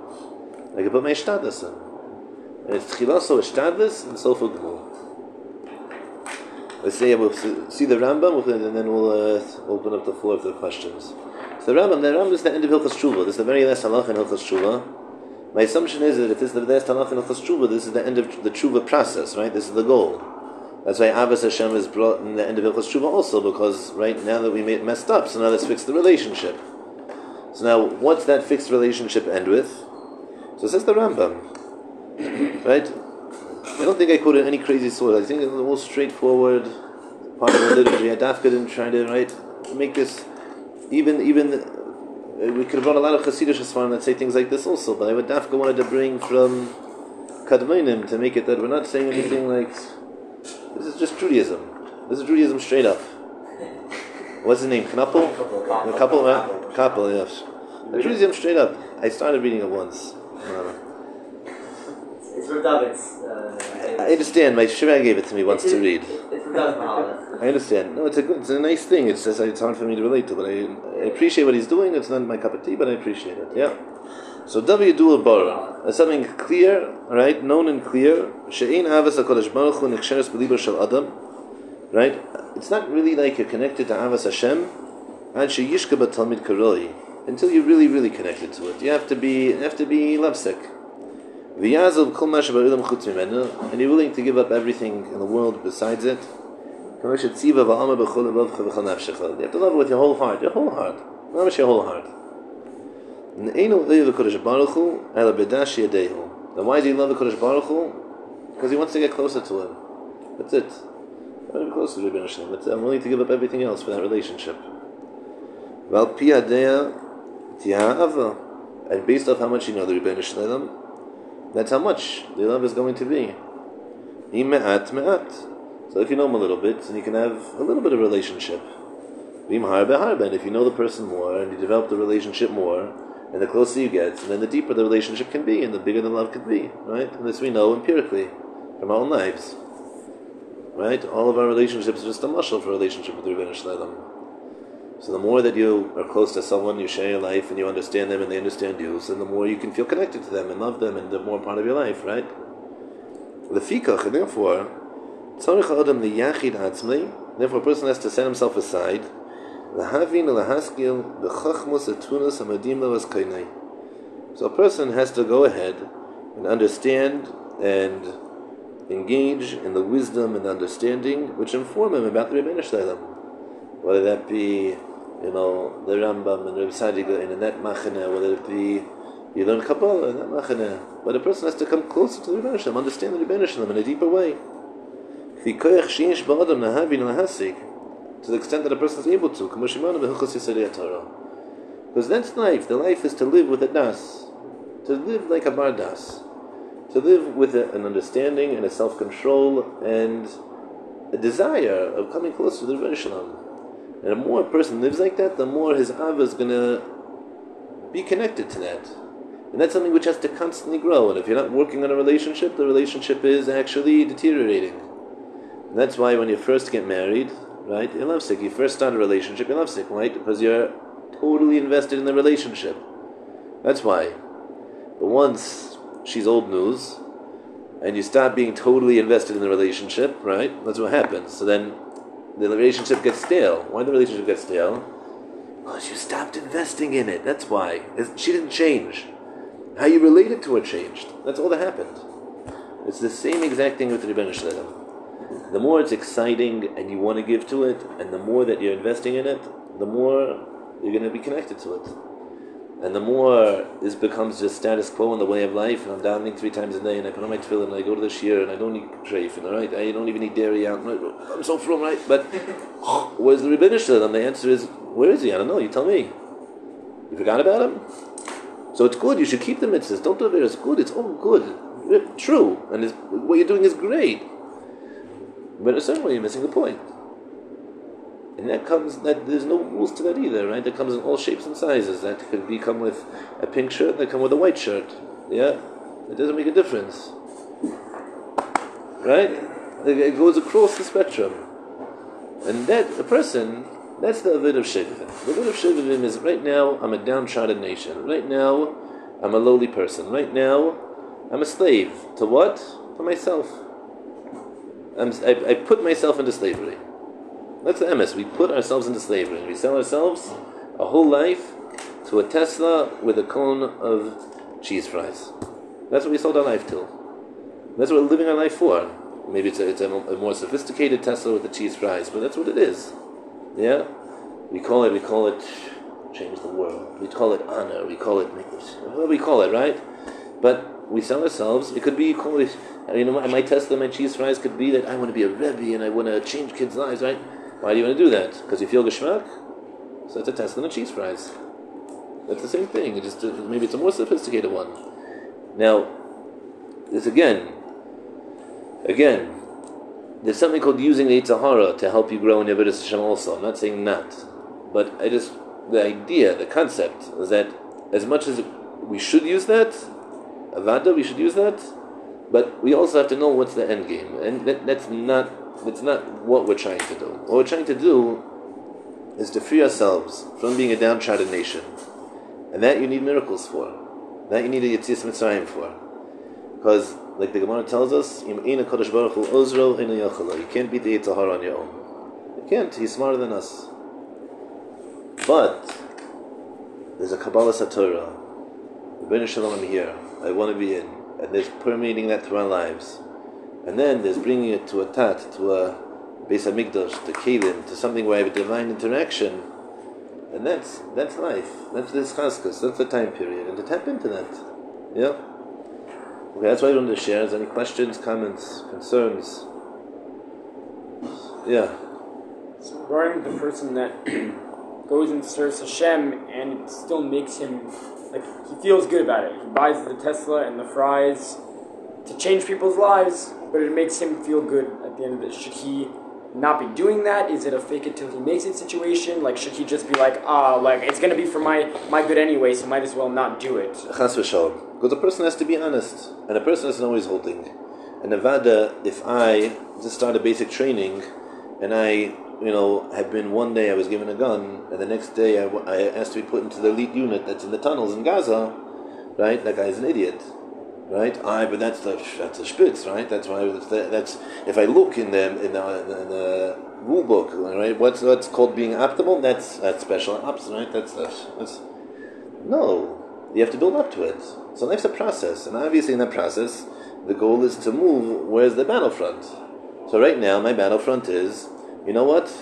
I could put my shtadus in. And it's Tchilaso Ishtadlis and Sofa Gmul. Let's say we'll see the Rambam, and then we'll uh, open up the floor for the questions. So the Rambam, the Rambam is the end of Hilchas Tshuva. This is the very last halach in Hilchas Tshuva. My assumption is that if this is the last halach in Hilchas Tshuva, this is the end of the Tshuva process, right? This is the goal. That's why Abbas Hashem is brought in the end of Hilchas Tshuva also, because right now that we made messed up, so now let's fix the relationship. So now, what's that fixed relationship end with? So says the Rambam, right? I don't think I quoted any crazy source. I think it's the most straightforward part of the liturgy. I didn't try to right make this even even uh, we could have brought a lot of Hasidic Shasfarim that say things like this also, but I would dafka wanted to bring from Kadmoinim to make it that we're not saying anything like this is just Judaism. This is Judaism straight up. What's his name? Knappel? A couple, couple, yes. Judaism straight up. I started reading it once. It's from David's. Uh, I understand. My Shira gave it to me once to read. I understand. No, it's a good, it's a nice thing. It's just it's hard for me to relate to, but I, I appreciate what he's doing. It's not my cup of tea, but I appreciate it. Yeah. So W do a bara. something clear, right? Known and clear. She'ein avas Hakadosh Baruch Hu nechsheres b'libo shel Adam. Right? It's not really like you're connected to avas Hashem. And she'yishka b'talmid karoi. Until you're really, really connected to it. You have to be, you have to be lovesick. V'yazav kol ma sheba'ilam chutz. And you're willing to give up everything in the world besides it. You have to love it with your whole heart, your whole heart. Not your whole heart. Then why do you love the Kodesh Baruch Hu? Because he wants to get closer to him. That's it. I want to be closer to Rabbi Hashem. It. I'm willing to give up everything else for that relationship. And based off how much you know the Ribbono Shel Olam, that's how much the love is going to be. So if you know him a little bit, then you can have a little bit of relationship. And if you know the person more and you develop the relationship more, and the closer you get, and then the deeper the relationship can be, and the bigger the love can be, right? And this we know empirically from our own lives, right? All of our relationships are just a muscle for a relationship with the Ribbono Shel Olam. So the more that you are close to someone, you share your life, and you understand them, and they understand you, so the more you can feel connected to them and love them, and they're more part of your life, right? The fikach, and therefore, Tzarich. Therefore, a person has to set himself aside. Lahavin lahaskil etunas amadim. So a person has to go ahead and understand and engage in the wisdom and understanding which inform him about the Ribbono Shel Olam. Whether that be, you know, the Rambam and Rebbe Sadiq in a net machane, whether it be you learn Kabbalah in that machane. But a person has to come closer to the Ribbono Shel Olam, understand the Ribbono Shel Olam in a deeper way to the extent that a person is able to. Because that's life. The life is to live with a das, to live like a bardas, to live with a, an understanding and a self control and a desire of coming close to the Rebbe. And the more a person lives like that, the more his ava is going to be connected to that. And that's something which has to constantly grow. And if you're not working on a relationship, the relationship is actually deteriorating. And that's why when you first get married, right, you're lovesick. You first start a relationship, you're lovesick, right? Because you're totally invested in the relationship. That's why. But once she's old news, and you stop being totally invested in the relationship, right? That's what happens. So then the relationship gets stale. Why the relationship get stale? Because you stopped investing in it. That's why. She didn't change. How you related to her changed. That's all that happened. It's the same exact thing with the Ribbono Shel Olam the more it's exciting and you want to give to it, and the more that you're investing in it, the more you're going to be connected to it. And the more this becomes just status quo in the way of life, and I'm davening three times a day, and I put on my tefillin, and I go to the shiur, and I don't eat treif, and right, I don't even eat dairy out. I'm so from right? But where's the Rebbeinu And the answer is, where is he? I don't know. You tell me. You forgot about him? So it's good. You should keep the mitzvahs. Don't do it. It's good. It's all good. True. And what you're doing is great. But in a you're missing the point. And that comes that there's no rules to that either, right? That comes in all shapes and sizes. That could be come with a pink shirt, that come with a white shirt. Yeah, it doesn't make a difference, right? It goes across the spectrum, and that a person that's the avid of Shovavim. The avid of Shovavim is right now I'm a downtrodden nation. Right now I'm a lowly person. Right now I'm a slave to what? To myself. I, I put myself into slavery. That's the MS. We put ourselves into slavery. We sell ourselves a whole life to a Tesla with a cone of cheese fries. That's what we sold our life to. That's what we're living our life for. Maybe it's a, it's a, a more sophisticated Tesla with the cheese fries, but that's what it is. Yeah? We call it, we call it change the world. We call it honor. We call it, what we call it, right? But we sell ourselves. It could be, you know, my Tesla, my cheese fries could be that I want to be a Rebbe and I want to change kids' lives, right? Why do you want to do that? Because you feel geschmack? So that's a Tesla and a cheese fries. That's the same thing. Just uh, maybe it's a more sophisticated one. Now, this again, again, there's something called using the Yetzer Hara to help you grow in Avodah Hashem also. I'm not saying not, but I just the idea, the concept is that as much as we should use that, Avada, we should use that, but we also have to know what's the end game, and that, that's not that's not what we're trying to do. What we're trying to do is to free ourselves from being a downtrodden nation, and that you need miracles for. That you need a Yetzias Mitzrayim for, because like the Gemara tells us, you can't beat the Yetzer on your own. You can't. He's smarter than us. But there's a Kabbalah Satorah. The Ben Shalom here. I want to be in. And there's permeating that through our lives. And then there's bringing it to a tat, to a Beis Hamikdash, to Kelim, to something where I have a divine interaction. And that's that's life. That's this chaskas. That's the time period. And to tap into that. Yeah? Okay, that's what I wanted to share. Is any questions, comments, concerns? Yeah. So regarding the person that goes and serves Hashem, and it still makes him like he feels good about it. He buys the Tesla and the fries to change people's lives, but it makes him feel good at the end of it. Should he not be doing that? Is it a fake it till he makes it situation? Like, should he just be like, ah, like it's gonna be for my my good anyway, so might as well not do it? Chas v'shalom. Because a person has to be honest, and a person isn't always holding. And Nevada, if I just start a basic training, and I you know, had been one day I was given a gun, and the next day I, I asked to be put into the elite unit that's in the tunnels in Gaza, right? That guy's an idiot, right? I, but that's the that's a spitz, right? That's why that's, the, that's if I look in the in the, in the rule book, right? What's what's called being optimal? That's that's special ops, right? That's that's, that's no. You have to build up to it. So life's a process, and obviously in that process, the goal is to move. Where's the battlefront? So right now, my battlefront is you know what?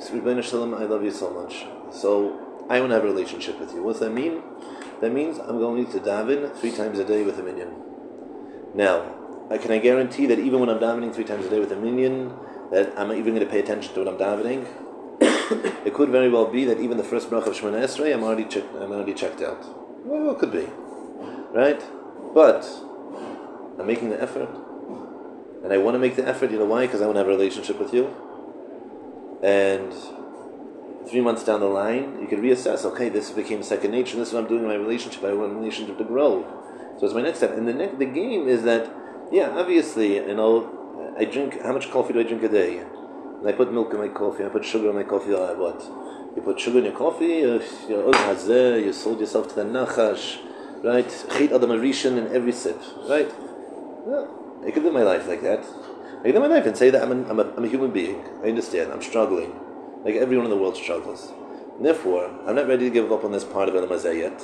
I love you so much. So I want to have a relationship with you. What does that mean? That means I'm going to daven three times a day with a minyan. Now, can I guarantee that even when I'm davening three times a day with a minyan, that I'm even going to pay attention to what I'm davening? it could very well be that even the first bracha of Shemona Esrei, I'm already checked. I'm already checked out. Well, it could be, right? But I'm making the effort, and I want to make the effort. You know why? Because I want to have a relationship with you and three months down the line, you can reassess. Okay, this became second nature. This is what I'm doing in my relationship. I want my relationship to grow. So it's my next step. And the next, the game is that, yeah, obviously, you know, I drink. How much coffee do I drink a day? And I put milk in my coffee. I put sugar in my coffee. Uh, what? You put sugar in your coffee. Uh, you sold yourself to the nachash, right? Chait adam in every sip, right? Yeah, I could live my life like that. I can live my life and say that I'm, an, I'm, a, I'm a human being. I understand. I'm struggling. Like everyone in the world struggles. And therefore, I'm not ready to give up on this part of Elam yet.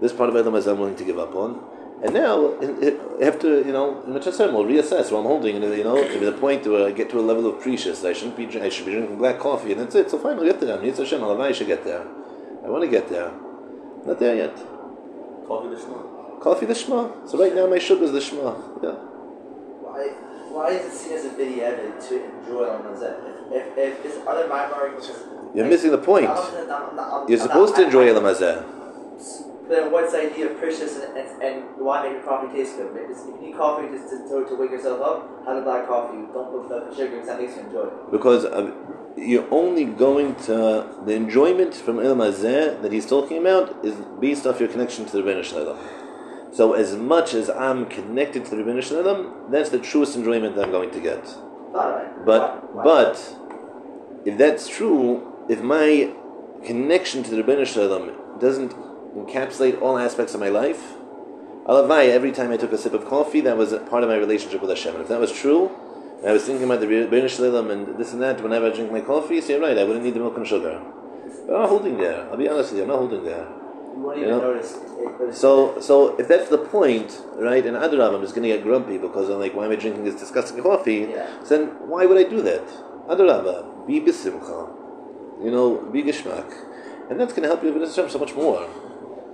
This part of Elam I'm willing to give up on. And now, I have to, you know, in Mitzvah will reassess what I'm holding, and you know, to the point where uh, I get to a level of perishus. I shouldn't be, I should be drinking black coffee, and that's it. So fine, I'll get there. Hashem, I should get there. I want to get there. Not there yet. Coffee the Shema. Coffee the Shema. So right now, my sugar is the Shema. Yeah why is it seen as a bidiyevit to enjoy on Mazeh? If, if, if it's other Maimar, you're missing the point. You're supposed to enjoy Elam Then what's the idea of perishus and, and, and why make your coffee taste good? If you need coffee just to, to, to, wake yourself up, have a black coffee. Don't put the sugar because that makes you enjoy it. Because uh, you're only going to the enjoyment from Elam that he's talking about is based off your connection to the Ribbono Shel Olam. So as much as I'm connected to the Ribbono Shel Olam, that's the truest enjoyment I'm going to get. But but if that's true, if my connection to the Ribbono Shel Olam doesn't encapsulate all aspects of my life, Alavai, every time I took a sip of coffee, that was a part of my relationship with Hashem. And if that was true, I was thinking about the Ribbono Shel Olam and this and that whenever I drink my coffee, so you're right, I wouldn't need the milk and sugar. But I'm not holding there. I'll be honest with you, I'm not holding there. You won't You know? notice. It, So, so if that's the point, right, and Adarab, I'm just going to get grumpy because I'm like, why am I drinking this disgusting coffee? Yeah. So then why would I do that? Adarab, be besimcha, you know, be geschmack. And that's going to help you with Hashem so much more.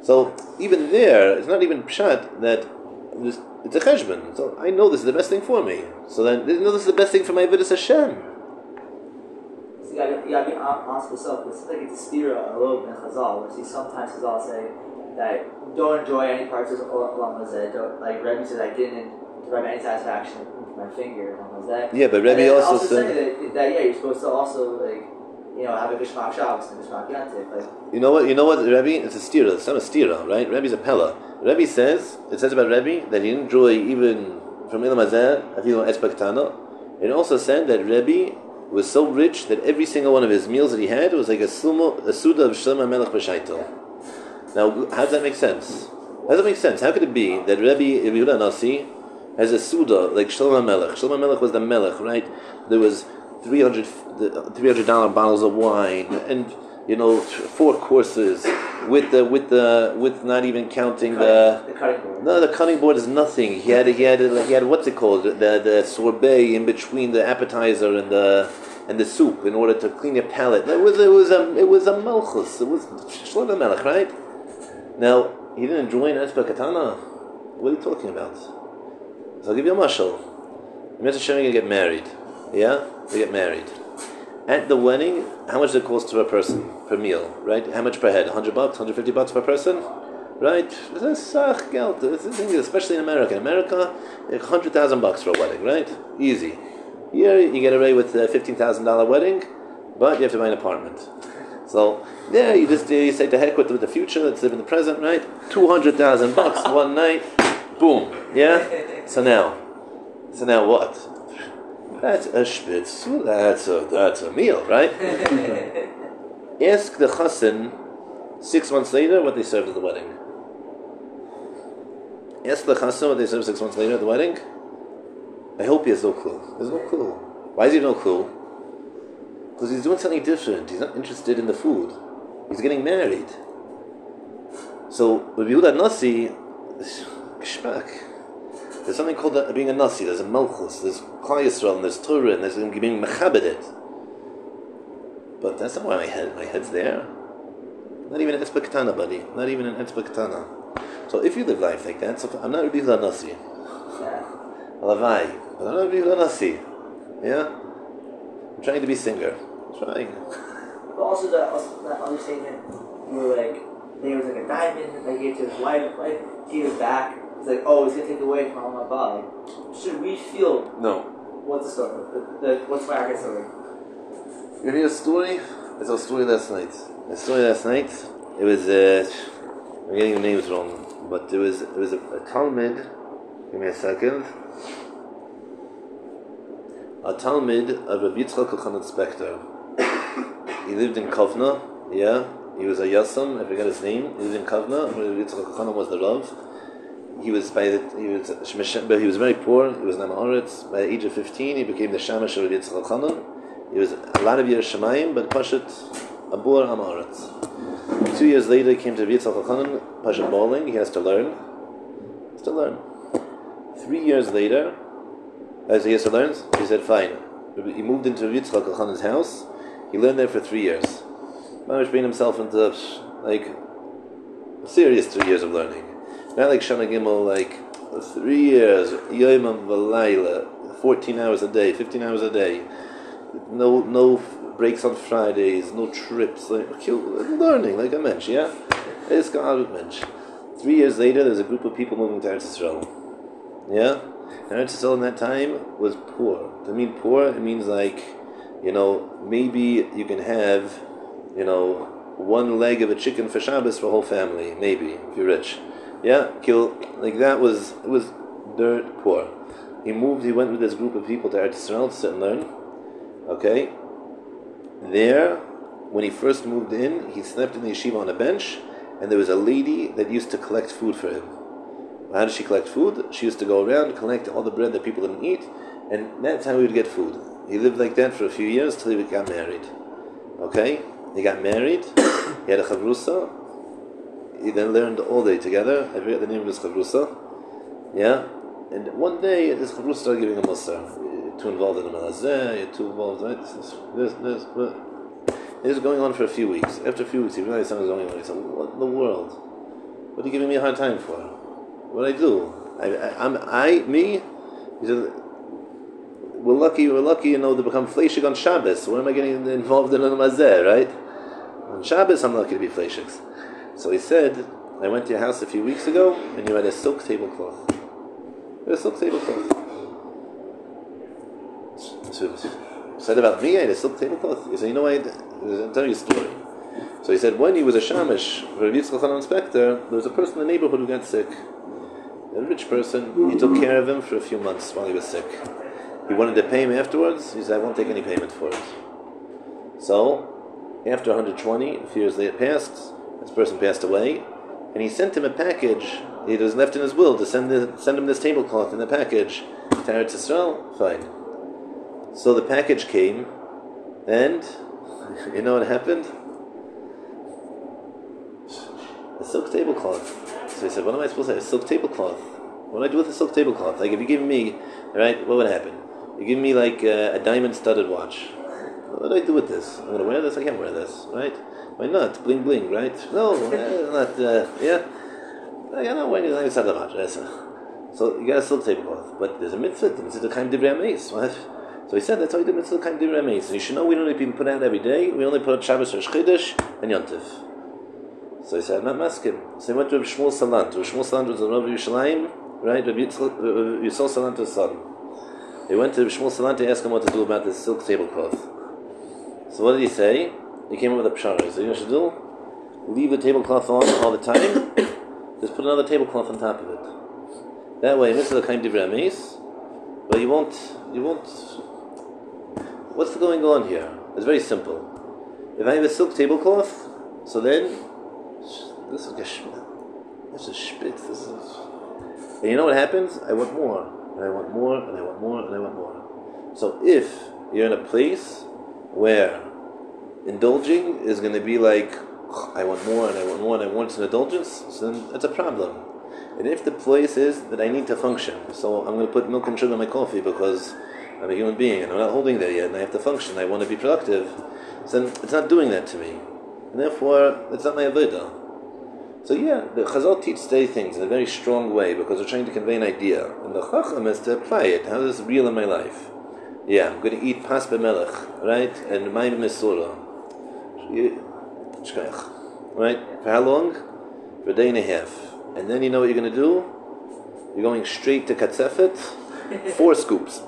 So even there, it's not even pshat that it's a cheshbon. So I know this is the best thing for me. So then, you know, this is the best thing for my Avodas Hashem. You gotta, you gotta be honest with yourself. It's like it's a steer a little bit in Chazal, where see sometimes Chazal say that don't enjoy any parts of Olam Hazeh. Like Rebbe says I didn't derive any satisfaction with my finger Olam Hazeh. Yeah, but Rebbe then also said, that, that yeah, you're supposed to also like you know have a Gishmak Shabbos and Gishmak Yantif. Like You know what? You know what, Rebbe? It's a stira. It's not a stira, right? Rebbe's a pella. Rebbe says it says about Rebbe that he didn't enjoy even from Olam Hazeh, Afilu Espektana. It also said that Rebbe was so rich that every single one of his meals that he had was like a sumo, a suda of Shlomo Melech B'Shaitel. Now, how does that make sense? How does that make sense? How could it be that Rebbe Yehuda Nasi has a suda like Shlomo Melech? Shlomo Melech was the Melech, right? There was 300 $300 bottles of wine and you know four courses with the with the with not even counting the the cutting board. no, the cutting board is nothing. He had he had he had what's it called the the sorbet in between the appetizer and the and the soup in order to clean your palate. It was it was a it was a malchus. It was shlomo melech, right? Now he didn't join espa katana. What are you talking about? So I'll give you a mashal. Mr. Hashem gonna get married. Yeah, they get married. At the wedding, how much does it cost to a person per meal, right? How much per head? 100 bucks, 150 bucks per person? Right? This is sach geld. This is thing, especially in America. In America, like 100,000 bucks for a wedding, right? Easy. Here, you get away with a $15,000 wedding, but you have to buy an apartment. So, there, you just you say to heck with, with the future, let's live in the present, right? 200,000 bucks one night, boom. Yeah? So now, so now what? That's a spitz. That's a that's a meal, right? Ask the chassan six months later what they served at the wedding. Ask the chassan what they served six months later at the wedding. I hope he has no clue. There's no clue. Why is he no clue? Because he's doing something different. He's not interested in the food. He's getting married. So with Yehuda Nasi, geschmack. There's something called a, being a Nasi. There's a Malchus. There's Klal Yisrael. And there's Torah. And there's being mechabedet. But that's not why my head my head's there. Not even an Etzbekatana, buddy. Not even an Etzbekatana. So if you live life like that, so I'm not Rabbi Nasi. Yeah. Alavai. But I'm not Rabbi Nasi. Yeah? I'm trying to be singer. I'm trying. But also the also that other statement where like there was like a diamond that he gave to his wife, wife gave it back. It's like, oh, it's gonna take away from my body. Should we feel No. what's the story? The, the, what's my argument story? You hear a story? I saw a story last night. A story last night. It was uh, I'm getting the names wrong, but it was it was a, a Talmud. Give me a second. A Talmud of Rabbi Yitzchak Elchanan Spector. He lived in Kovna. Yeah, he was a Yasam. I forget his name. He lived in Kovna. Rabbi Yitzchak Elchanan was the Rav. He was by the, he was but he was very poor. He was Namaharetz. By the age of fifteen, he became the Shamash of Yitzchak Elchanan. He was a lot of years Shemayim, but Pashat Abur Amaretz. Two years later, he came to Yitzchak Elchanan, Pashat bowling. He has to learn. He has to learn. Three years later, as he has to learn, he said, "Fine." He moved into Yitzchak Elchanan's house. He learned there for three years. Mamish bring himself into like serious three years of learning. Not like Shana Gimel, like three years, Yom and Valayla, 14 hours a day, 15 hours a day. No no breaks on Fridays, no trips, like learning, like I mentioned, yeah? It's God mensch. Three years later, there's a group of people moving to Eretz Yisrael. Yeah? And Eretz Yisrael in that time was poor. To mean poor, it means like, you know, maybe you can have, you know, one leg of a chicken for Shabbos for a whole family, maybe, if you're rich. Yeah, kill like that was it was dirt poor. He moved. He went with this group of people to Eretz Yisrael to sit and learn. Okay, there, when he first moved in, he slept in the yeshiva on a bench, and there was a lady that used to collect food for him. How did she collect food? She used to go around, collect all the bread that people didn't eat, and that's how he would get food. He lived like that for a few years till he got married. Okay? He got married, he had a chavrusa, he then learned all day together. I forget the name of his chavrusa. Yeah? And one day, this chavrusa started giving him mussar. You're too involved in the malazeh, you're too involved, right? This, this, this, it was going on for a few weeks. After a few weeks, he realized something was going on. He said, What in the world? What are you giving me a hard time for? What I do? I, I, I'm, I, me? He said, We're lucky, we're lucky, you know, to become fleshig on Shabbos. When am I getting involved in a mazeh, right? On Shabbos, I'm lucky to be fleshig. So he said, I went to your house a few weeks ago, and you had a silk tablecloth. A silk tablecloth. So, he said about me, I had a silk tablecloth. He said, you know, I I'll uh, tell you a story. So he said, when he was a shamish for Yitzchak inspector, there was a person in the neighborhood who got sick. A rich person. He took care of him for a few months while he was sick. He wanted to pay him afterwards. He said, I won't take any payment for it. So, after 120, a few years later passed, this person passed away, and he sent him a package. It was left in his will to send, the, send him this tablecloth in the package. To Eretz fine. So the package came, and you know what happened? A silk tablecloth. So he said, What am I supposed to have? A silk tablecloth. What do I do with a silk tablecloth? Like, if you give me, right, what would happen? You give me like a, a diamond studded watch. What do I do with this? I'm to wear this? I can't wear this, right? Why not? Bling bling, right? No, uh, not, uh, yeah? I'm not wearing a diamond studded watch. So you got a silk tablecloth. But there's a mitzvah, the mitzvah kaim divrei What? So he said that's how he did mitzvah kind of remes. And you should know we don't even put out every day. We only put out Shabbos or Shchidish and Yontif. So he said, I'm not masking. So he went to Shmuel Salant. Shmuel Salant was a Rabbi Yerushalayim, right? Rabbi Yisrael Salanta's son. He went to Shmuel Salant to ask him what to do about this silk tablecloth. So what did he say? He came up with a pshara. Said, you should do? Leave the tablecloth on all the time. Just put another tablecloth on top of it. That way, mitzvah of divrei but you won't, you won't what's going on here? It's very simple. If I have a silk tablecloth, so then this is geschmack. This is spitz. This is. And you know what happens? I want more, and I want more, and I want more, and I want more. So if you're in a place where indulging is going to be like I want more, and I want more, and I want an indulgence, so then it's a problem. And if the place is that I need to function, so I'm going to put milk and sugar in my coffee because I'm a human being and I'm not holding there yet and I have to function, I want to be productive, then it's not doing that to me. And therefore, it's not my avodah. So yeah, the Chazal teach stay things in a very strong way because they're trying to convey an idea. And the Chacham is to apply it. How is this real in my life? Yeah, I'm going to eat pas melech, right? And mesura. Right? For how long? For a day and a half. And then you know what you're going to do? You're going straight to katzefet, four scoops.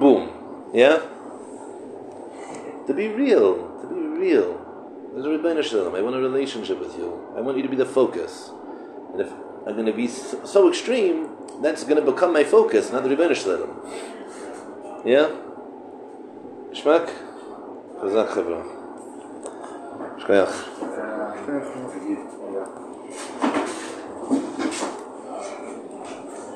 Boom. Yeah? To be real. To be real. There's a Ribbono Shel Olam. I want a relationship with you. I want you to be the focus. And if I'm going to be so extreme, that's going to become my focus, not the Rebbeinu Shalom. Yeah? Shmak? Chazak Chavra. אשכח.